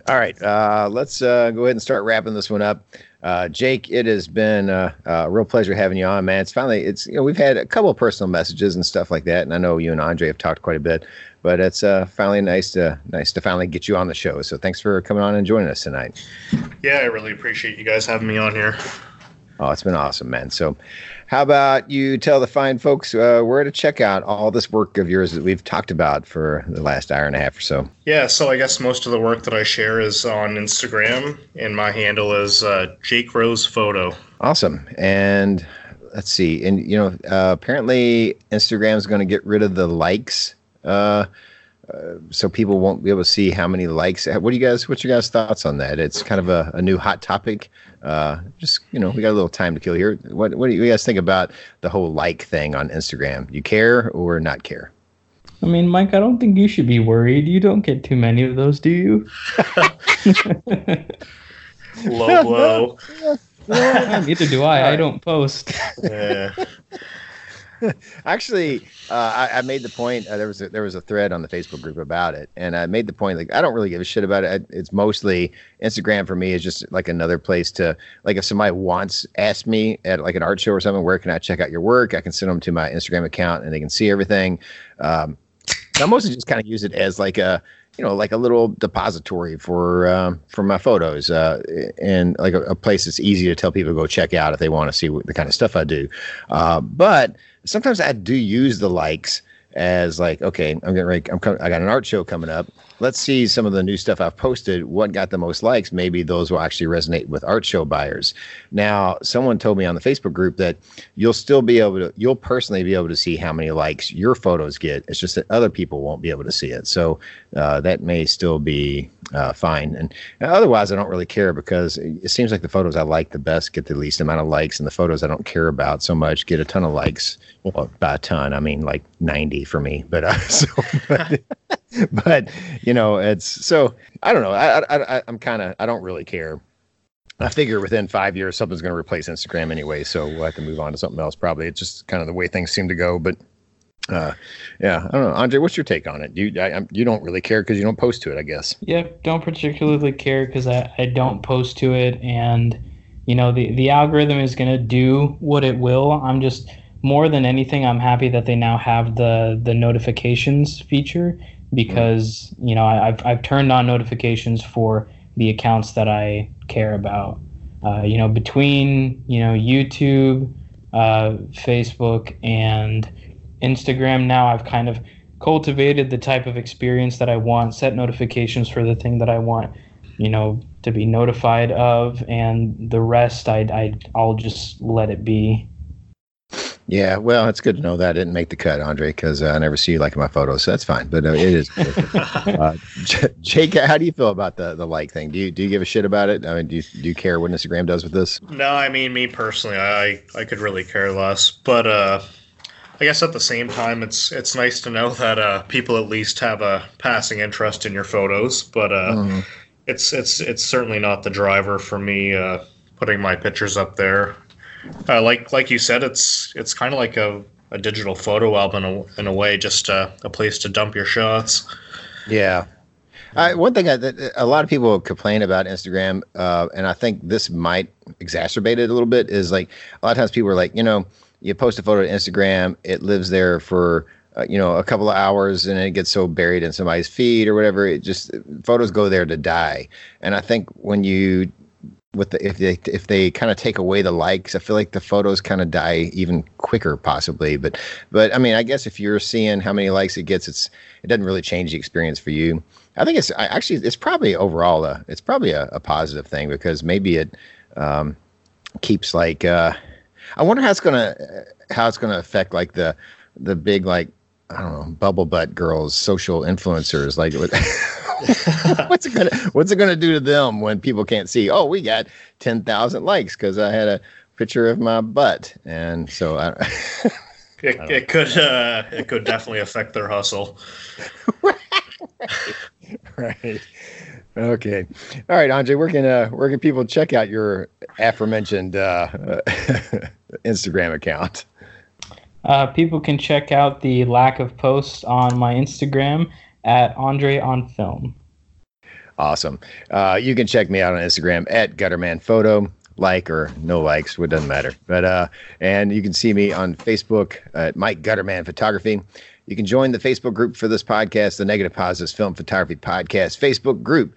all right, uh, let's uh, go ahead and start wrapping this one up. Uh, Jake, it has been uh, a real pleasure having you on, man. It's finally, it's you know, we've had a couple of personal messages and stuff like that, and I know you and Andre have talked quite a bit, but it's uh, finally nice to nice to finally get you on the show. So thanks for coming on and joining us tonight. Yeah, I really appreciate you guys having me on here. Oh, it's been awesome, man. So, how about you tell the fine folks uh, where to check out all this work of yours that we've talked about for the last hour and a half or so? Yeah, so I guess most of the work that I share is on Instagram, and my handle is uh, Jake Rose Photo. Awesome. And let's see. And, you know, uh, apparently Instagram is going to get rid of the likes. Uh, uh, so people won't be able to see how many likes. What do you guys? What's your guys' thoughts on that? It's kind of a, a new hot topic uh, just you know, we got a little time to kill here. What what do you guys think about the whole like thing on Instagram? You care or not care? I mean, Mike, I don't think you should be worried. You don't get too many of those, do you? low blow. Neither do I. I don't post. yeah. Actually, uh, I, I, made the point. Uh, there was a, there was a thread on the Facebook group about it, and I made the point like I don't really give a shit about it. It's mostly Instagram for me is just like another place to like if somebody wants ask me at like an art show or something, where can I check out your work? I can send them to my Instagram account and they can see everything. Um, I mostly just kind of use it as like a you know like a little depository for um, for my photos uh, and like a, a, place that's easy to tell people to go check out if they want to see what, the kind of stuff I do. Uh, but sometimes I do use the likes as like, okay, I'm getting ready. I'm coming. I got an art show coming up. Let's see some of the new stuff I've posted. What got the most likes? Maybe those will actually resonate with art show buyers. Now, someone told me on the Facebook group that you'll still be able to, you'll personally be able to see how many likes your photos get. It's just that other people won't be able to see it. So uh, that may still be uh, fine. And otherwise, I don't really care because it seems like the photos I like the best get the least amount of likes, and the photos I don't care about so much get a ton of likes. Well, by a ton, I mean like 90 for me. But uh, so, but, but you know, it's so I don't know. I, I, I'm kind of I don't really care. I figure within five years something's going to replace Instagram anyway, so we'll have to move on to something else. Probably it's just kind of the way things seem to go. But uh, yeah, I don't know, Andre. What's your take on it? Do You I, you don't really care because you don't post to it, I guess. Yeah, don't particularly care because I, I don't post to it, and you know the the algorithm is going to do what it will. I'm just more than anything, I'm happy that they now have the the notifications feature because you know I, have I've turned on notifications for the accounts that I care about. Uh, you know, between you know YouTube, uh, Facebook, and Instagram, now I've kind of cultivated the type of experience that I want, set notifications for the thing that I want, you know, to be notified of, and the rest I I I'll just let it be. Yeah, well, it's good to know that I didn't make the cut, Andre, because uh, I never see you liking my photos, so that's fine. But uh, it is. uh, J- Jake, how do you feel about the the like thing? Do you do you give a shit about it? I mean, do you, do you care what Instagram does with this? No, I mean me personally, I I could really care less. But uh, I guess at the same time, it's it's nice to know that uh, people at least have a passing interest in your photos. But uh, Mhm. it's it's it's certainly not the driver for me uh, putting my pictures up there. Uh, like like you said, it's it's kind of like a, a digital photo album in a, in a way, just uh, a place to dump your shots. Yeah. One thing that a lot of people complain about Instagram, uh, and I think this might exacerbate it a little bit, is like a lot of times people are like, you know, you post a photo to Instagram, it lives there for uh, you know a couple of hours, and it gets so buried in somebody's feed or whatever. It just photos go there to die. And I think when you with the if they if they kind of take away the likes, I feel like the photos kind of die even quicker, possibly. But but I mean, I guess if you're seeing how many likes it gets, it's it doesn't really change the experience for you. I think it's I, actually it's probably overall a it's probably a, a positive thing because maybe it um, keeps like uh, I wonder how it's gonna how it's gonna affect like the the big like I don't know bubble butt girls social influencers like what's it gonna what's it gonna do to them when people can't see oh we got ten thousand likes because I had a picture of my butt and so I, It, it could uh, it could definitely affect their hustle. right. Okay. All right, Andre. Where can uh, where can people check out your aforementioned uh, Instagram account? Uh, people can check out the lack of posts on my Instagram at Andre on Film. Awesome. Uh, you can check me out on Instagram at Gutterman Photo. Like or no likes, it doesn't matter. But uh, and you can see me on Facebook at Mike Gutterman Photography. You can join the Facebook group for this podcast, the Negative Positives Film Photography Podcast Facebook group.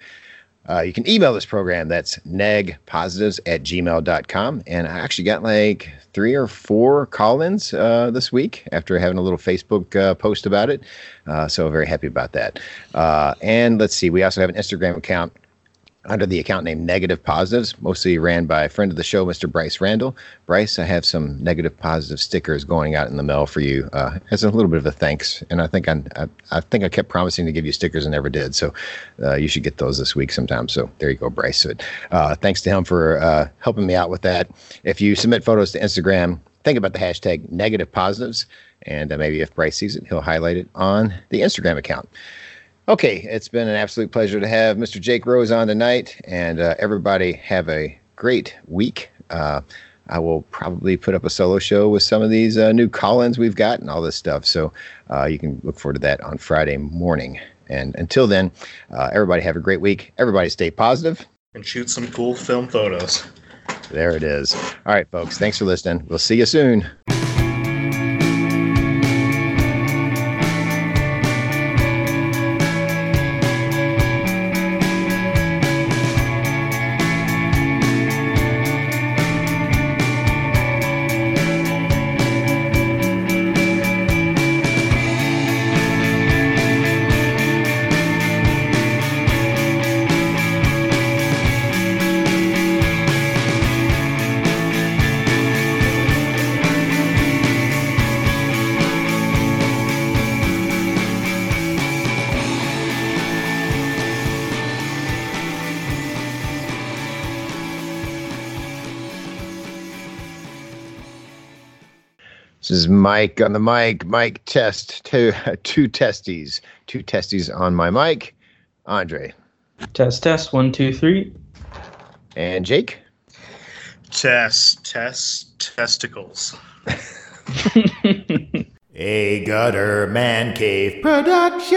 Uh, you can email this program. That's negpositives at gmail.com. And I actually got like three or four call ins uh, this week after having a little Facebook uh, post about it. Uh, so, very happy about that. Uh, and let's see, we also have an Instagram account under the account name Negative Positives, mostly ran by a friend of the show, Mr. Bryce Randall. Bryce, I have some negative positive stickers going out in the mail for you uh, as a little bit of a thanks. And I think I, I, I think I kept promising to give you stickers and never did. So uh, you should get those this week sometime. So there you go, Bryce. So, uh, thanks to him for uh, helping me out with that. If you submit photos to Instagram, think about the hashtag negative positives. And uh, maybe if Bryce sees it, he'll highlight it on the Instagram account. Okay, it's been an absolute pleasure to have Mr. Jake Rose on tonight, and uh, everybody have a great week. Uh, I will probably put up a solo show with some of these uh, new call-ins we've got and all this stuff, so uh, you can look forward to that on Friday morning. And until then, uh, everybody have a great week. Everybody stay. And shoot some cool film photos. There it is. All right, folks. Thanks for listening. We'll see you soon. Is Mike on the mic. Mike test two two testes, two testes on my mic. Andre Test, test, one, two, three. and Jake. Test, test, testicles. A gutter man cave production.